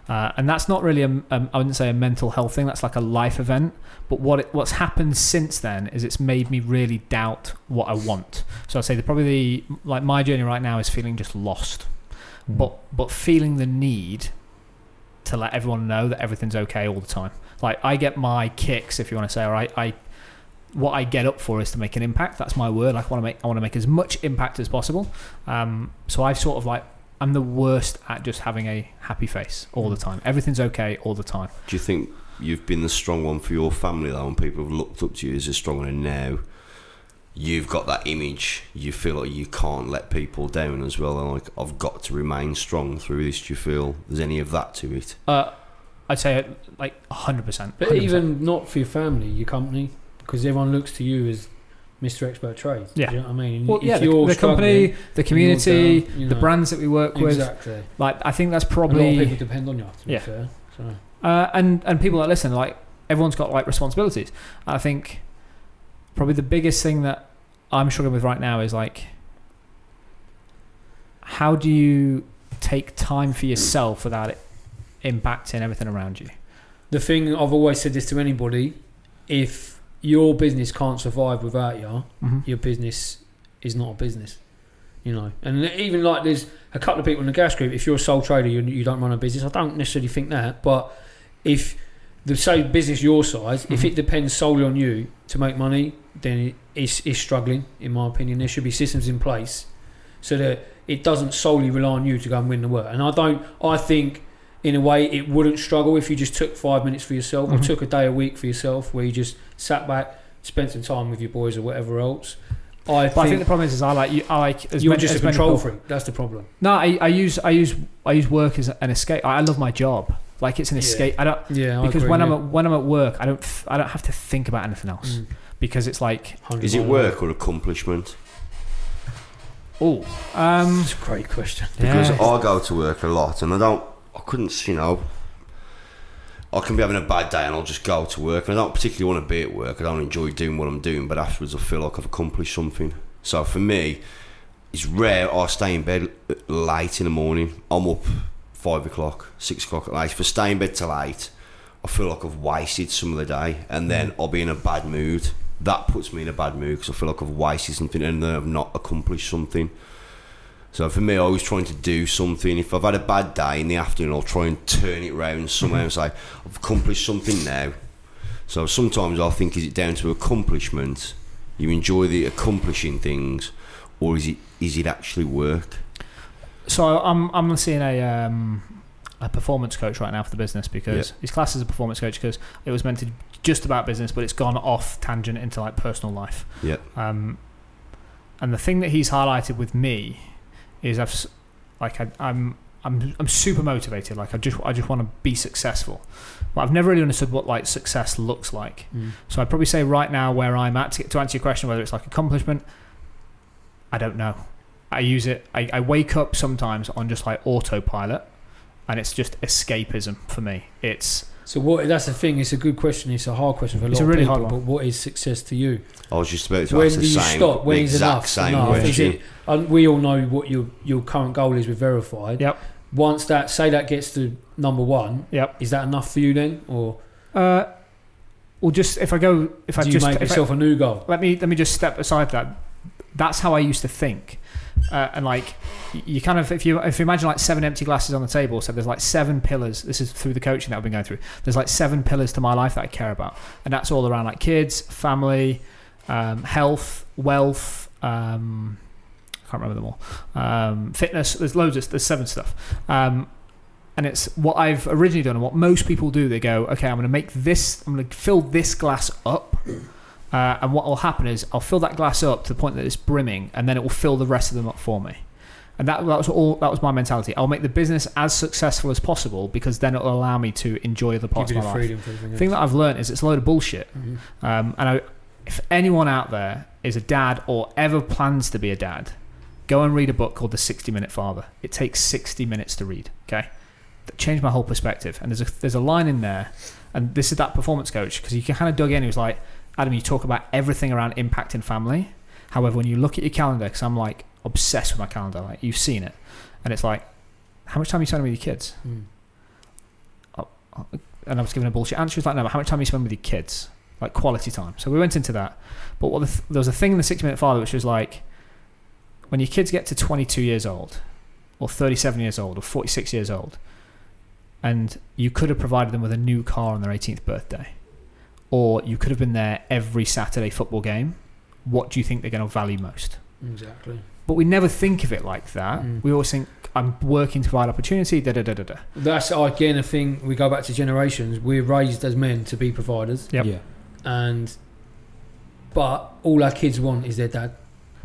uh, and that's not really a, um, I wouldn't say a mental health thing. That's like a life event. But what it, what's happened since then is it's made me really doubt what I want. So I'd say the, probably the like my journey right now is feeling just lost Mm. but but feeling the need to let everyone know that everything's okay all the time. Like I get my kicks, if you want to say, all right, I what I get up for is to make an impact. That's my word. Like, I want to make I want to make as much impact as possible. Um, so I've sort of like I'm the worst at just having a happy face all the time. Everything's okay all the time. Do you think you've been the strong one for your family though, and people have looked up to you as a strong one, and now you've got that image? You feel like you can't let people down as well, and like I've got to remain strong through this. Do you feel there's any of that to it? Uh, I'd say like 100. percent But even not for your family, your company, because everyone looks to you as Mr. Expert Trade. Yeah. Do you know what I mean? well, If yeah, the, you're the company, the community, down, you the brands that we work with. exactly. Like I think that's a lot of probably people depend on you. Yeah. fair. So uh, and and people that listen, like everyone's got like responsibilities. I think probably the biggest thing that I'm struggling with right now is like how do you take time for yourself without it impacting everything around you? the thing I've always said this to anybody: if your business can't survive without you, Mm-hmm. your business is not a business. You know, and even like there's a couple of people in the gas group. If you're a sole trader, you, you don't run a business. I don't necessarily think that, but if the say business your size, if Mhm. it depends solely on you to make money, then it is is struggling. In my opinion, there should be systems in place so that it doesn't solely rely on you to go and win the work. And I don't. I think in a way it wouldn't struggle if you just took five minutes for yourself or Mhm. took a day a week for yourself where you just sat back, spent some time with your boys or whatever else. I But I think think the problem is, is I like you. I like as you're many- just a as many control people- freak. That's the problem. No, I, I use I use I use work as an escape. I I love my job. Like it's an Yeah. escape. I don't Yeah, I because agree, when I'm at when I'm at work, I don't I don't have to think about anything else Mm, because it's like Is it work or accomplishment? oh um That's a great question. Because yeah. I go to work a lot and I don't, I couldn't, you know, I can be having a bad day and I'll just go to work and I don't particularly want to be at work. I don't enjoy doing what I'm doing, but afterwards I feel like I've accomplished something. So for me, it's rare I stay in bed late in the morning. I'm up five o'clock, six o'clock at night. If I stay in bed till eight, I feel like I've wasted some of the day and then mm. I'll be in a bad mood. That puts me in a bad mood because I feel like I've wasted something and then I've not accomplished something. So for me, I was trying to do something. If I've had a bad day in the afternoon, I'll try and turn it round somehow and say, I've accomplished something now. So sometimes I think, is it down to accomplishment? You enjoy the accomplishing things, or is it is it actually work? So I'm I'm seeing a um, a performance coach right now for the business because Yeah. his class is a performance coach because it was meant to just about business, but it's gone off tangent into like personal life. Yeah. Um, and the thing that he's highlighted with me is I've like I, I'm I'm I'm super motivated. Like I just I just want to be successful, but I've never really understood what like success looks like. Mm. So I'd probably say right now where I'm at to, to answer your question whether it's like accomplishment, I don't know. I use it. I, I wake up sometimes on just like autopilot, and it's just escapism for me. It's So what? That's the thing. It's a good question. It's a hard question for a lot of people. It's a of really people. hard one. But what is success to you? I was just about to When ask do the same, stop? When the is exact enough same enough? Is it- And we all know what your your current goal is with verified. Yep. Once that say that gets to number one, yep. is that enough for you then, or Uh, well, just if I go, if I do you just make yourself a new goal? let me let me just step aside that. That's how I used to think, uh, and like you kind of if you if you imagine like seven empty glasses on the table, so there's like seven pillars. This is through the coaching that I've been going through. There's like seven pillars to my life that I care about, and that's all around like kids, family, um, health, wealth. Um, I can't remember them all. Um, fitness. There's loads of there's seven stuff. Um, and it's what I've originally done and what most people do. They go, okay, I'm going to make this, I'm going to fill this glass up. Uh, and what will happen is I'll fill that glass up to the point that it's brimming, and then it will fill the rest of them up for me. And that, that was all. That was my mentality. I'll make the business as successful as possible because then it'll allow me to enjoy the parts Give of my life. The thing that I've learned is it's a load of bullshit. Mhm. Um, and I, if anyone out there is a dad or ever plans to be a dad, go and read a book called The 60 Minute Father. It takes 60 minutes to read. Okay, that changed my whole perspective. And there's a there's a line in there, and this is that performance coach because he kind of dug in. He was like, Adam, you talk about everything around impact impacting family. However, when you look at your calendar, because I'm like obsessed with my calendar, like you've seen it, and it's like, how much time are you spending with your kids? Mm. and I was given a bullshit answer. He was like, no, but how much time you spend with your kids? Like quality time. So we went into that. But what the th- there was a thing in the six minute father which was like, when your kids get to 22 years old, or 37 years old, or 46 years old, and you could have provided them with a new car on their 18th birthday, or you could have been there every Saturday football game, what do you think they're going to value most? Exactly. But we never think of it like that. Mm. We always think, I'm working to provide opportunity, da da da da da. That's again a thing. We go back to generations. We're raised as men to be providers, Yep. Yeah. and but all our kids want is their dad.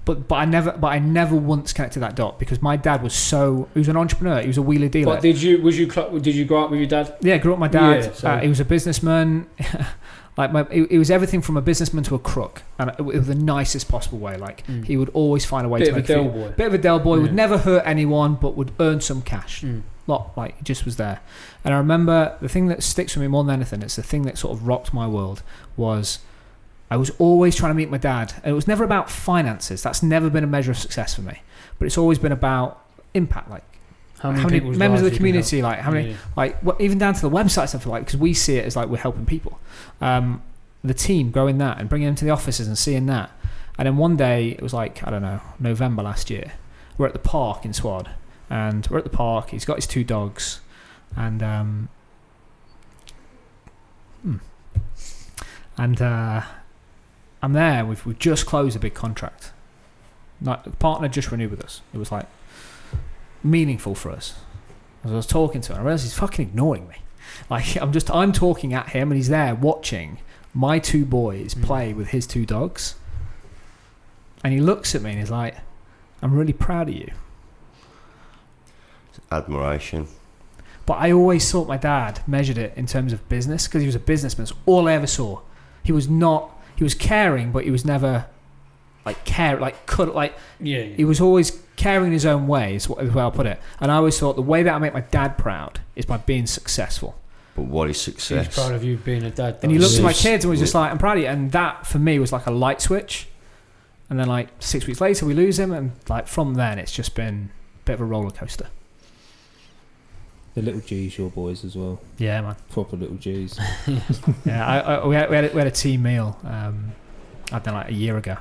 But but I never but I never once connected that dot because my dad was so he was an entrepreneur. He was a wheeler dealer. But did you was you did you grow up with your dad? yeah, grew up with my dad. Yeah, so- uh, he was a businessman. *laughs* like my, it, it was everything from a businessman to a crook, and it, was the nicest possible way. Like Mm. he would always find a way Bit to of a make Del boy. bit of a del boy. Would never hurt anyone, but would earn some cash. Mm. Lot like he just was there. And I remember the thing that sticks with me more than anything. It's the thing that sort of rocked my world was. I was always trying to meet my dad, and it was never about finances. That's never been a measure of success for me. But it's always been about impact, like How how many, many, members of the you can help? community, like how many, Yeah. like what, even down to the website stuff, like because we see it as like we're helping people. Um, the team growing that and bringing them to the offices and seeing that, and then one day it was like I don't know November last year, we're at the park in Swad, and we're at the park. He's got his two dogs, and um, hmm. and uh, I'm there. We've we've just closed a big contract. Like the partner just renewed with us. It was like meaningful for us. As I was talking to him, I realized he's fucking ignoring me. *laughs* Like I'm just I'm talking at him, and he's there watching my two boys Mm. play with his two dogs. And he looks at me and he's like, "I'm really proud of you." Admiration. But I always thought my dad measured it in terms of business because he was a businessman. It's all I ever saw. He was not. He was caring, but he was never like care like could like Yeah, he was always caring in his own way. Is what is the way I'll put it. And I always thought the way that I make my dad proud is by being successful. But what is success? He's proud of you being a dad. And he though. looked at my kids and was just like, "I'm proud of you." And that for me was like a light switch. And then like six weeks later, we lose him, and like from then, it's just been a bit of a roller coaster. The little G's, your boys as well. Yeah, man. Proper little G's. *laughs* yeah, I, I, we, had, we, had a, we had a team meal. Um, I don't know, like a year ago.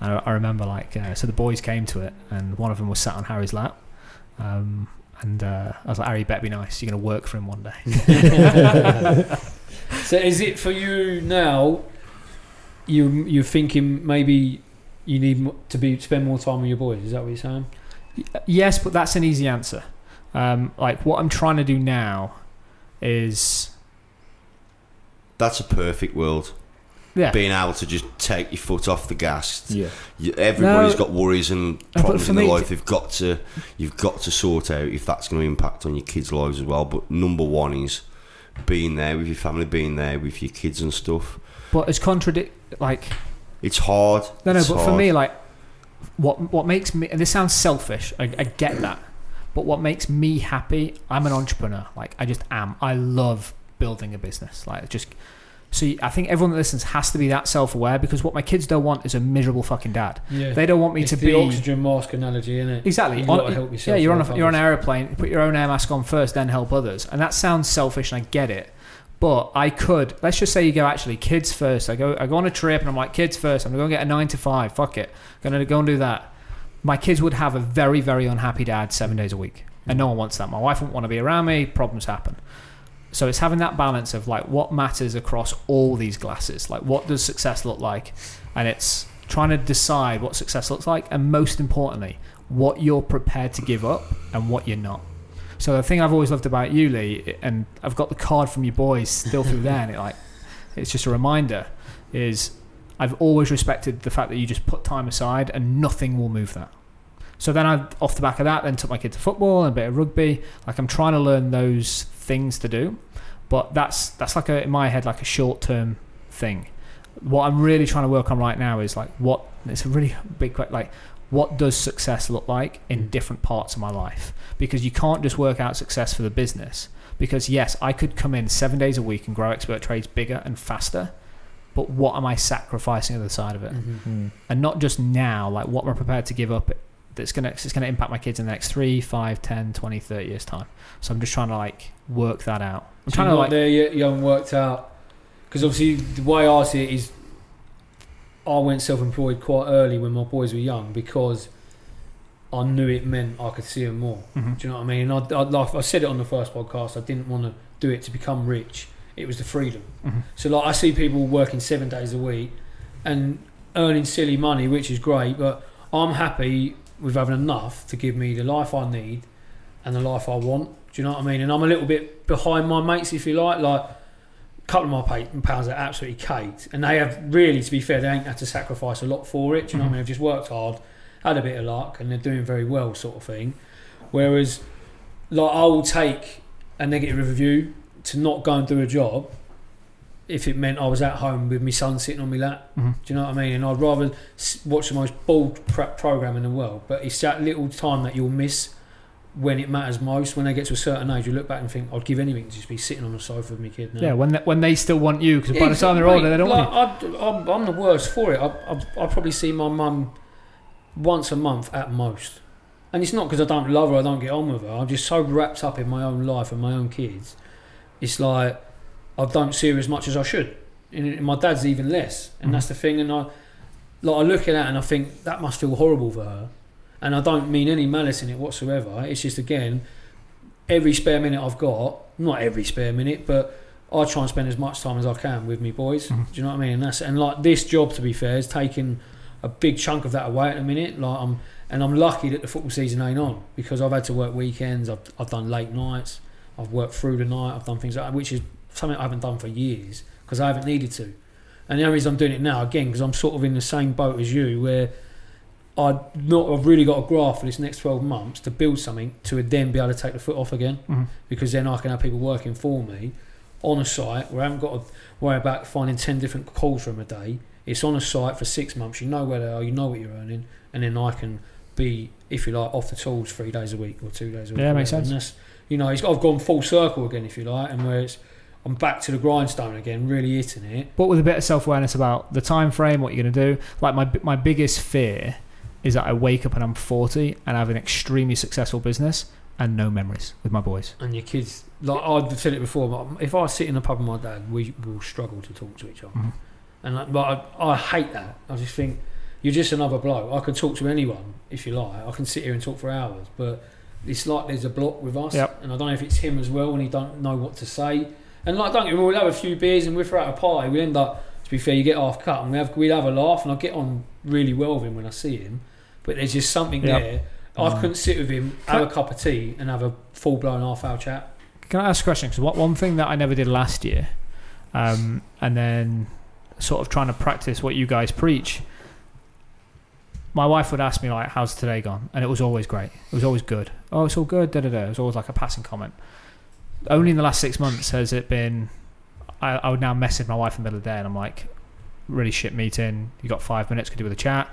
And I, I remember like uh, so the boys came to it, and one of them was sat on Harry's lap. Um, and uh, I was like, Harry, you better be nice. You're gonna work for him one day. *laughs* So is it for you now? You you're thinking maybe you need to be spend more time with your boys. Is that what you're saying? yes, but that's an easy answer. Um, like what I'm trying to do now is That's a perfect world. yeah. Being able to just take your foot off the gas. Yeah. You, everybody's No. got worries and but problems for in their me- life. They've got to, you've got to sort out if that's going to impact on your kids' lives as well. But number one is being there with your family, being there with your kids and stuff. But it's contradict like It's hard. No, no, It's but for hard. me, like, what what makes me and this sounds selfish. I, I get that, but what makes me happy? I'm an entrepreneur. Like, I just am. I love building a business. Like, just so you- I think everyone that listens has to be that self aware because what my kids don't want is a miserable fucking dad. Yeah. They don't want me it's to the be oxygen mask analogy, isn't it? exactly. You've on- got to help yeah, yourself. you're on a, you're on an aeroplane. Put your own air mask on first, then help others, and that sounds selfish, and I get it. But I could. Let's just say you go actually kids first. I go. I go on a trip, and I'm like kids first. I'm gonna go get a nine to five. Fuck it. I'm gonna go and do that. My kids would have a very very unhappy dad seven days a week, and no one wants that. My wife wouldn't want to be around me. Problems happen. So it's having that balance of like what matters across all these glasses. Like what does success look like, and it's trying to decide what success looks like, and most importantly, what you're prepared to give up and what you're not. So the thing I've always loved about you, Lee, and I've got the card from your boys still through there, and it like it's just a reminder, is I've always respected the fact that you just put time aside and nothing will move that. So then I, off the back of that, then took my kid to football and a bit of rugby. Like I'm trying to learn those things to do, but that's that's like a in my head like a short term thing. What I'm really trying to work on right now is like what it's a really big que- like what does success look like in mm. different parts of my life because you can't just work out success for the business because yes i could come in seven days a week and grow expert trades bigger and faster but what am i sacrificing on the side of it Mhm. Mm. and not just now like what am i prepared to give up that's going to it's going to impact my kids in the next 3 5 10 20 30 years time so i'm just trying to like work that out i'm So trying you're to not like there yet. You haven't worked out because obviously the way I see it is, I went self-employed quite early when my boys were young because I knew it meant I could see them more. Mhm. Do you know what I mean? I, I, like I said it on the first podcast. I didn't want to do it to become rich. It was the freedom. Mhm. So like I see people working seven days a week and earning silly money, which is great, but I'm happy with having enough to give me the life I need and the life I want. Do you know what I mean? And I'm a little bit behind my mates, if you like. Like a couple of my pa- pals are absolutely caked, and they have really, to be fair, they ain't had to sacrifice a lot for it. Do you know what I mean? They've just worked hard, had a bit of luck, and they're doing very well, sort of thing. Whereas, like I will take a negative review to not go and do a job if it meant I was at home with my son sitting on my lap. Mhm. Do you know what I mean? And I'd rather watch the most bold prep program in the world, but it's that little time that you'll miss when it matters most. When they get to a certain age, you look back and think, "I'd give anything to just be sitting on the sofa with my kid." Now. yeah when they, when they still want you because by the time they're Mate, older they don't want like, I, I'm, I'm the worst for it. I, I, I probably see my mum once a month at most. And it's not because I don't love her, I don't get on with her. I'm just so wrapped up in my own life and my own kids. It's like I don't see her as much as I should. And, and my dad's even less. And Mhm. that's the thing. And I, like, I look at that and I think that must feel horrible for her. And I don't mean any malice in it whatsoever. It's just again, every spare minute I've got, not every spare minute, but I try and spend as much time as I can with me boys. Mhm. Do you know what I mean? And that's and like this job, to be fair, is taking a big chunk of that away at the minute. Like I'm, and I'm lucky that the football season ain't on because I've had to work weekends. I've I've done late nights. I've worked through the night. I've done things like that, which is something I haven't done for years because I haven't needed to. And the only reason I'm doing it now again because I'm sort of in the same boat as you where. I not I've really got a graph for this next 12 months to build something to then be able to take the foot off again Mhm. because then I can have people working for me on a site where I haven't got to worry about finding 10 different calls from a day. It's on a site for six months. You know where they are, you know what you're earning, and then I can be, if you like, off the tools three days a week or two days a week. Yeah, makes sense. You know, I've gone full circle again, if you like, and where it's, I'm back to the grindstone again, really hitting it. but with a bit of self awareness about the time frame, what you're going to do. Like my my biggest fear is that I wake up and I'm 40 and I have an extremely successful business and no memories with my boys. And your kids, like I've said it before, but if I sit in a pub with my dad, we will struggle to talk to each other. Mhm. And like, but I, I hate that. I just think you're just another bloke. I can talk to anyone if you like. I can sit here and talk for hours, but it's like there's a block with us. Yep. And I don't know if it's him as well, and he don't know what to say. And like, don't get me wrong, we'll have a few beers and we'll throw out a party. We end up, to be fair, you get half cut, and we have we'd have a laugh, and I get on really well with him when I see him. But there's just something Yep. there. I Mm. couldn't sit with him, have a cup of tea, and have a full blown half hour chat. Can I ask a question? Because one thing that I never did last year, um, and then sort of trying to practice what you guys preach. My wife would ask me like, "How's today gone?" and it was always great. It was always good. Oh, it's all good. Da da da. It was always like a passing comment. Only in the last six months has it been. I, I would now message my wife in the middle of the day, and I'm like, "Really shit meeting. You got five minutes? Could do with a chat."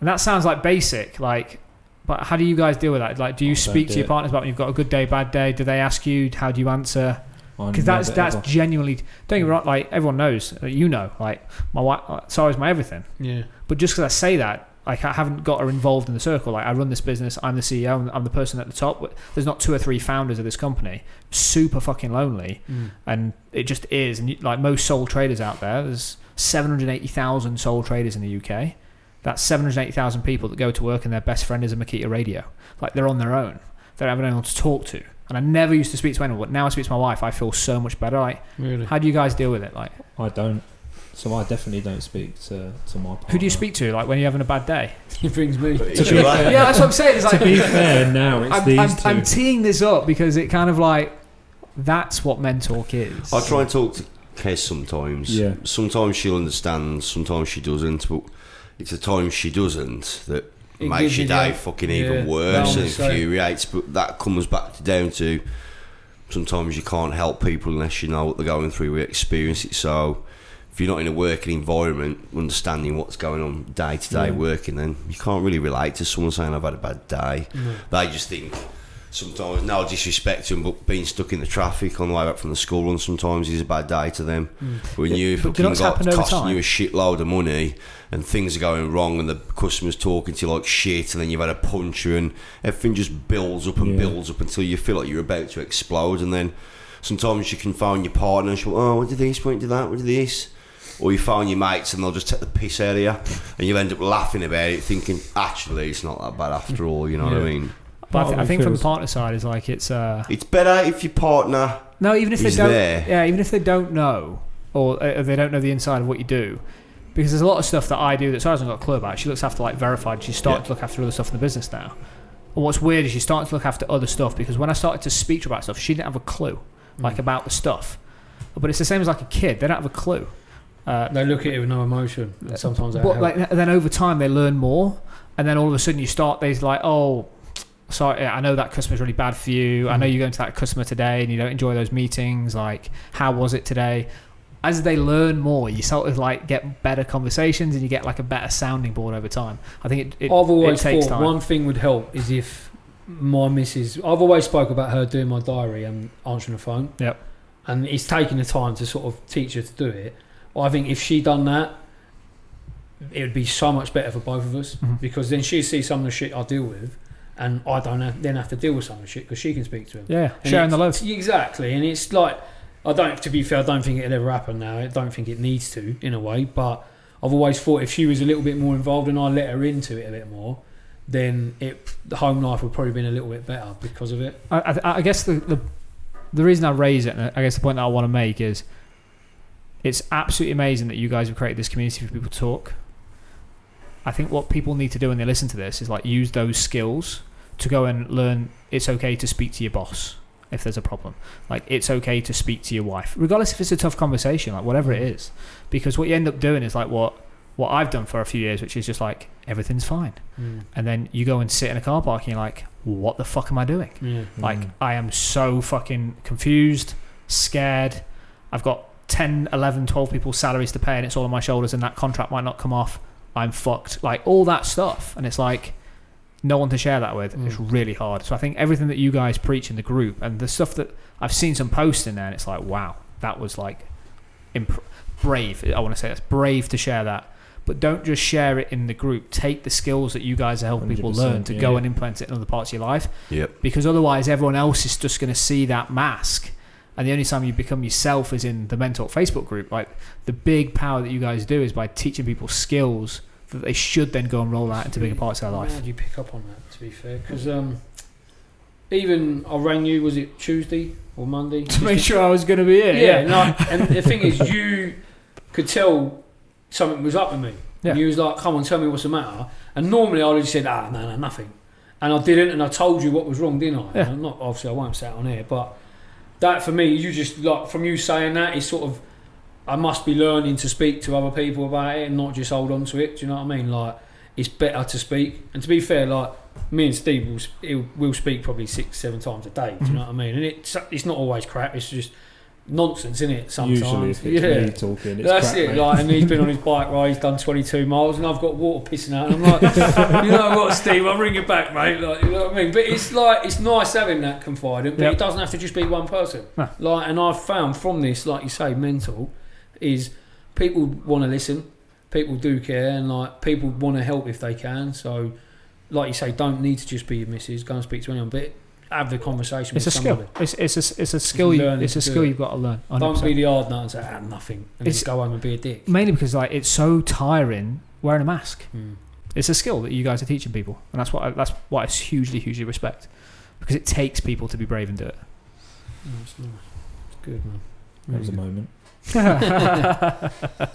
And that sounds like basic, like. But how do you guys deal with that? Like, do you I speak to your it. partners about when you've got a good day, bad day? Do they ask you? How do you answer? Because that's that's ever- genuinely don't get me wrong like everyone knows you know like my wife uh, Sarah's my everything Yeah. but just because I say that like I haven't got her involved in the circle. Like I run this business I'm the CEO I'm, I'm the person at the top. There's not two or three founders of this company. Super fucking lonely. Mm. and it just is. And like most sole traders out there there's 780,000 sole traders in the UK that's 780,000 people that go to work and their best friend is a Makita radio. Like they're on their own. They don't have anyone to talk to. And I never used to speak to anyone but now I speak to my wife I feel so much better. Like Really? how do you guys deal with it? Like, I don't. So I definitely don't speak to, to my partner. who do you speak to? Like when you're having a bad day? *laughs* He brings me. To be *laughs* fair, yeah, that's what I'm saying. It's like to be fair, now it's I'm, these I'm, 2 I'm teeing this up because it kind of like that's what Men Talk is. I try and talk to Kez sometimes. Yeah. Sometimes she'll understand, sometimes she doesn't. But it's the times she doesn't that It makes your day the- fucking yeah, even worse and the same. infuriates. But that comes back to down to sometimes you can't help people unless you know what they're going through, we experience it. So if you're not in a working environment, understanding what's going on day to day working, then you can't really relate to someone saying I've had a bad day. No. They just think sometimes no disrespect to them, but being stuck in the traffic on the way back from the school run sometimes is a bad day to them. Mm. When you you fucking got costing you a shitload of money and things are going wrong and the customer's talking to you like shit and then you've had a puncher and everything just builds up and Yeah. builds up until you feel like you're about to explode and then sometimes you can phone your partner and she'll oh what did this, what did that, what did this or you phone your mates and they'll just take the piss out of you and you end up laughing about it thinking actually it's not that bad after all you know what I mean but I, th- I me think from the partner side is like it's uh it's better if your partner no even if they don't there yeah even if they don't know or uh, they don't know the inside of what you do because there's a lot of stuff that I do that Sarah hasn't got a clue about. She looks after like verified. She's starting Yeah. to look after other stuff in the business now. And what's weird is she's starting to look after other stuff because when I started to speak to her about stuff, she didn't have a clue like Mm. about the stuff. But it's the same as like a kid; they don't have a clue. Uh, They look at it with no emotion. And sometimes that but like then over time they learn more, and then all of a sudden you start. They're like, oh, sorry, I know that customer's really bad for you. I know Mhm. you're going to that customer today and you don't enjoy those meetings. Like, how was it today? As they learn more, you sort of like get better conversations and you get like a better sounding board over time. I think it, it, I've always it takes thought time. one thing would help is if my missus. I've always spoke about her doing my diary and answering the phone. Yep. And it's taking the time to sort of teach her to do it. I think if she done that, it would be so much better for both of us Mhm. because then she see some of the shit I deal with, and I don't have, then have to deal with some of the shit because she can speak to him. yeah, And sharing the load. Exactly, and it's like I don't. To be fair, I don't think it'll ever happen now. I don't think it needs to in a way, but I've always thought if she was a little bit more involved and I let her into it a bit more, then it the home life would probably been a little bit better because of it. I, I, I guess the, the the reason I raise it, and I guess the point that I want to make is, it's absolutely amazing that you guys have created this community for people to talk. I think what people need to do when they listen to this is like use those skills to go and learn. It's okay to speak to your boss if there's a problem. Like it's okay to speak to your wife, regardless if it's a tough conversation, like whatever it is. Because what you end up doing is like what what I've done for a few years, which is just like everything's fine, and then you go and sit in a car park and you're like, what the fuck am I doing? Yeah. Like Mm. I am so fucking confused, scared. I've got 10, 11, 12 people's salaries to pay and it's all on my shoulders and that contract might not come off. I'm fucked. Like all that stuff. And it's like no one to share that with. It's Mm. really hard. So I think everything that you guys preach in the group and the stuff that I've seen some posts in there and it's like, wow, that was like imp- brave. I want to say that's brave to share that. But don't just share it in the group. Take the skills that you guys are helping people learn to go yeah. and implement it in other parts of your life Yep. because otherwise everyone else is just going to see that mask and the only time you become yourself is in the Men Talk facebook group like the big power that you guys do is by teaching people skills that they should then go and roll out into bigger parts of their How life did you pick up on that? To be fair, because um, even I rang you. Was it Tuesday or Monday? *laughs* to make sure i was going to be here Yeah, no, and the thing is, *laughs* you could tell something was up with me. Yeah. And you was like, "Come on, tell me what's the matter." And normally I would have just said, "Ah, no, no, nothing," and I didn't, and I told you what was wrong, didn't I? Yeah. And I'm not obviously I won't say it on here, but that for me, you just like from you saying that is sort of. I must be learning to speak to other people about it and not just hold on to it. Do you know what I mean? Like, it's better to speak. And to be fair, like me and Steve will, will speak probably six, seven times a day. Do you mm-hmm. know what I mean? And it's it's not always crap. It's just nonsense, isn't it? Sometimes, Usually, if it's yeah. me talking, That's crap, it. mate. Like, and he's been on his bike ride. He's done 22 miles, and I've got water pissing out. And I'm like, *laughs* you know what, Steve? I'll bring you back, mate. Like, you know what I mean? But it's like it's nice having that confidant, but Yep. it doesn't have to just be one person. No. Like, and I've found from this, like you say, mental, is people want to listen, people do care, and like people want to help if they can. So, like you say, don't need to just be your missus. Go and speak to anyone, but have the conversation it's a with somebody. skill it's, it's, a, it's a skill You, it's a skill it. you've got to learn 100%. Don't be the hard nut and say ah, nothing, and It's- just go home and be a dick. mainly because like it's so tiring wearing a mask Hmm. it's a skill that you guys are teaching people and that's what I, that's what I hugely hugely respect because it takes people to be brave and do it Oh, it's nice. It's good, man. That was a moment. *laughs*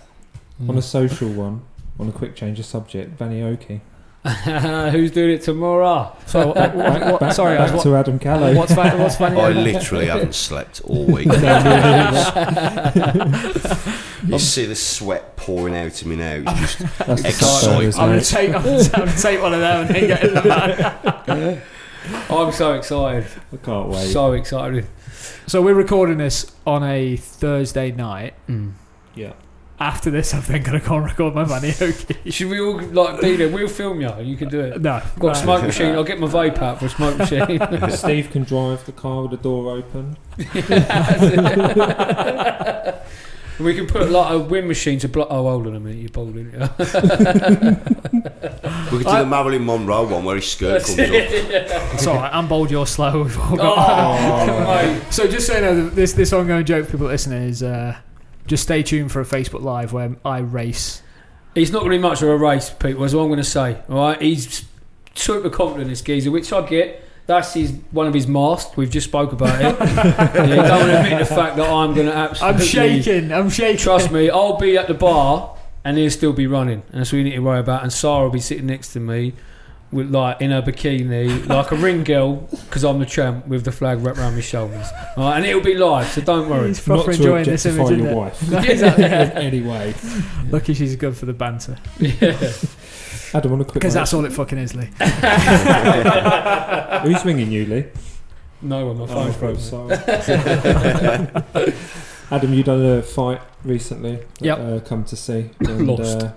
*laughs* On a social one, on a quick change of subject, Vanny Oki. *laughs* Who's doing it tomorrow? so what, what, what, Back, sorry back I was, to Adam Callow. what's funny what's funny I literally haven't slept all week. *laughs* *laughs* you see the sweat pouring out of me now. It's just That's the Exciting. I'm gonna take I'm gonna take one of them and then get in the van. I'm so excited. I can't wait. So excited. So we're recording this on a Thursday night. Mm. yeah. After this, I'm then gonna go and record my Vanny *laughs* Oki. Should we all like be there? We'll film you. You can do it. No, Got a smoke machine. *laughs* I'll get my vape out for a smoke *laughs* machine. Steve can drive the car with the door open. we can put like a wind machine to block. Oh, hold on a minute. You're bowling. Yeah. we could do the Marilyn Monroe one where his skirt comes up. It's all right. I'm bold. You're slow. We've all got- oh, mate. So just so you know, this this ongoing joke for people listening is uh, just stay tuned for a Facebook Live where I race. He's not going to be much of a race, people. Is what I'm going to say. All right, he's super confident, in this geezer, which I get. That's his one of his masks. We've just spoke about it. *laughs* yeah, you don't want to admit the fact that I'm going to absolutely. I'm shaking. I'm shaking. Trust me, I'll be at the bar and he'll still be running, and that's what we need to worry about. And Sarah will be sitting next to me. With like in a bikini, like a ring girl, because I'm the champ with the flag wrapped around my shoulders. All right, and it'll be live, so don't worry. He's proper Not to enjoying this objectify image. your Isn't it? wife *laughs* No, exactly. any way. Lucky she's good for the banter Yeah. Adam, on a quick because that's all it fucking is, Lee. *laughs* Who's ringing you, Lee? No one, my Oh, phone's broken. sorry. *laughs* Adam, you done a fight recently. that, Yep. Uh, come to see. *coughs* And, Lost. Uh,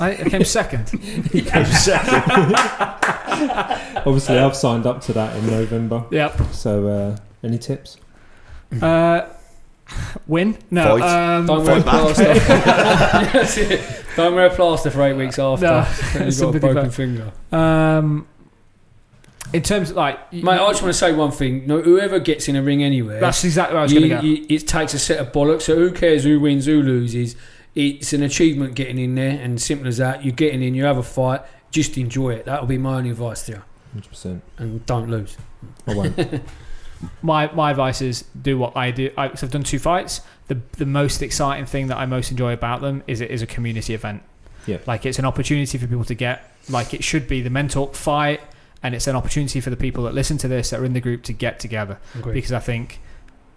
I, I came second. *laughs* *laughs* obviously, I've signed up to that in November. Yep. So, uh, any tips? Uh, win? No. Fight. Um, Don't wear Fight back. plaster. That's *laughs* it. Don't wear plaster for eight weeks after. No, You've got a sympathy broken for- finger. um, in terms of like, y- Mate, I just want to say one thing. No, whoever gets in a ring anywhere, that's exactly where I was you- going to go. you- it takes a set of bollocks. So who cares who wins, who loses? It's an achievement getting in there, and simple as that. You're getting in, you have a fight. just enjoy it. That'll be my only advice to you. Hundred percent. And don't lose. I won't. *laughs* my my advice is do what I do. I, I've done two fights. The the most exciting thing that I most enjoy about them is it is a community event. Yeah. Like it's an opportunity for people to get like it should be the Men Talk fight, and it's an opportunity for the people that listen to this that are in the group to get together. Agreed. Because I think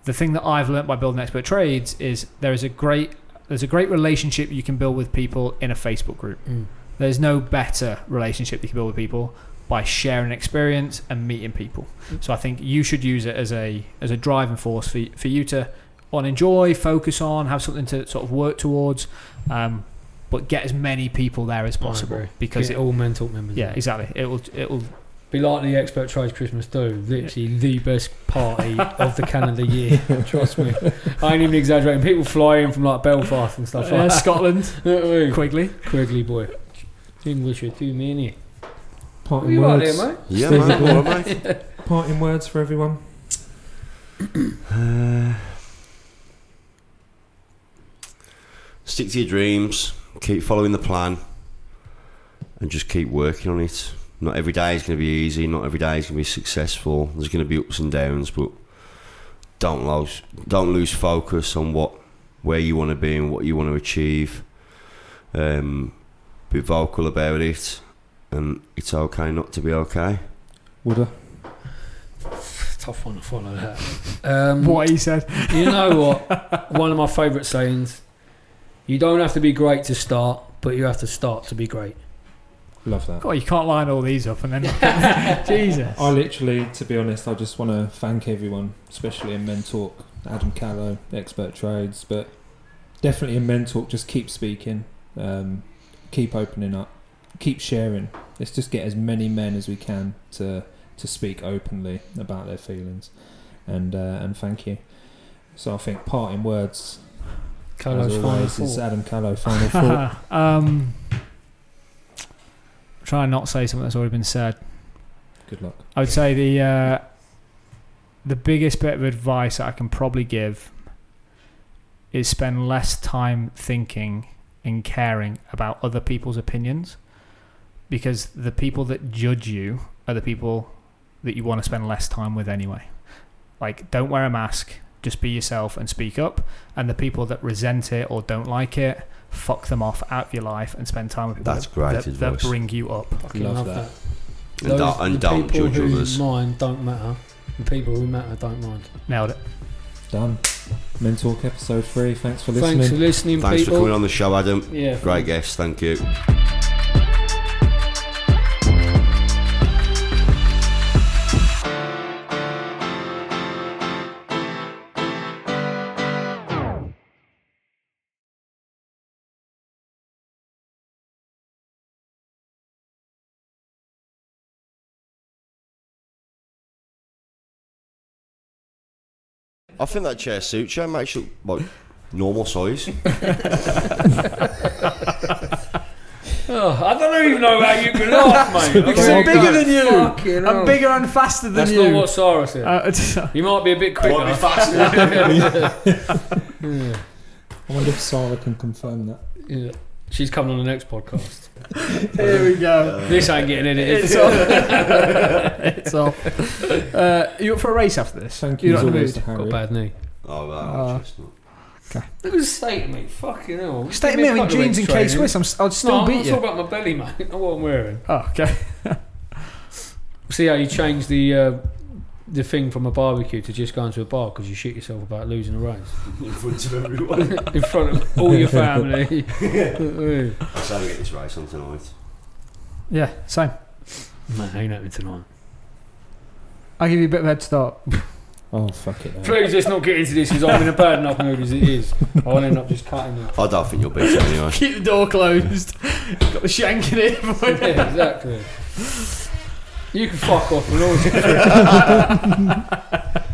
the thing that I've learned by building expert trades is there is a great there's a great relationship you can build with people in a Facebook group. Mm. There's no better relationship you can build with people by sharing experience and meeting people. So I think you should use it as a as a driving force for for you to on enjoy, focus on, have something to sort of work towards, um, but get as many people there as possible because it, all Men Talk members. yeah exactly it will it will Be like the expert trades Christmas do. Literally the best party of the calendar year. *laughs* Trust me. I ain't even exaggerating. People fly in from like Belfast and stuff uh, like that. Scotland *laughs* Quick. Quigley Quigley boy. English are too many. What Parting you got words. there, mate? Yeah, Stephen man. All right, mate. *laughs* Parting words for everyone. Uh, stick to your dreams. Keep following the plan, and just keep working on it. Not every day is going to be easy. Not every day is going to be successful. There's going to be ups and downs, but don't lose don't lose focus on what where you want to be and what you want to achieve. Um, be vocal about it, and it's okay not to be okay. Woulda. Tough one to follow that. Um, *laughs* what he said You know *laughs* what? One of my favourite sayings. You don't have to be great to start, but you have to start to be great. Love that. God you can't line all these up and then *laughs* Jesus I literally, to be honest, I just want to thank everyone, especially in Men Talk, Adam Callow, Expert Trades, but definitely in Men Talk, just keep speaking, um, keep opening up, keep sharing. Let's just get as many men as we can to to speak openly about their feelings, and uh, and thank you. So I think parting words, Carlos as always, is. Adam Callow. Final thought. *laughs* um, try and not say something that's already been said. Good luck. I would say the uh, the biggest bit of advice that I can probably give is spend less time thinking and caring about other people's opinions because the people that judge you are the people that you want to spend less time with anyway. Like, don't wear a mask, just be yourself and speak up. And the people that resent it or don't like it, fuck them off out of your life and spend time with people That's that, great that, that bring you up. Fucking Love love, that. that. And, Those- don't, and the don't people judge whose others. mind don't matter. The people who matter don't mind. Nailed it. Done. Men Talk episode three. Thanks for listening. Thanks for listening, Thanks people. for coming on the show, Adam. Yeah, Great guest. Thank you. I think that chair suits you. Makes you look like normal size. *laughs* Oh, I don't even know how you can laugh, *laughs* mate. Because I'm I'm bigger than you. Fucking I'm hell. bigger and faster than That's you. not what Sarah said. Uh, you might be a bit quicker. Might be faster. *laughs* yeah. I wonder if Sarah can confirm that. Yeah. She's coming on the next podcast. *laughs* Here we go. This ain't getting edited. It's off. *laughs* it's off. Uh, you up for a race after this? Thank You're you as not in the mood? to Got a bad knee. Oh, wow. Uh, chestnut. Look at the state of me. Fucking hell. State of me a in jeans and weeks K. Swiss. I'm, s- I'll still no, I'm beat not you. talking about my belly, mate. *laughs* Not what I'm wearing. Oh, okay. See how you change the uh, the thing from a barbecue to just going to a bar because you shit yourself about losing a race *laughs* In front of everyone. *laughs* in front of all your family. Let's have to get this race on tonight. Yeah, same. Man, ain't happening tonight. I'll give you a bit of a head start. *laughs* Oh fuck it. then. Please let's not get into this because I'm in a bad enough mood as it is. I'll end up just cutting it. I don't think you'll beat it anyway. Keep the door closed. Got the shank in it. yeah, exactly. You can fuck off and all. *laughs* *laughs*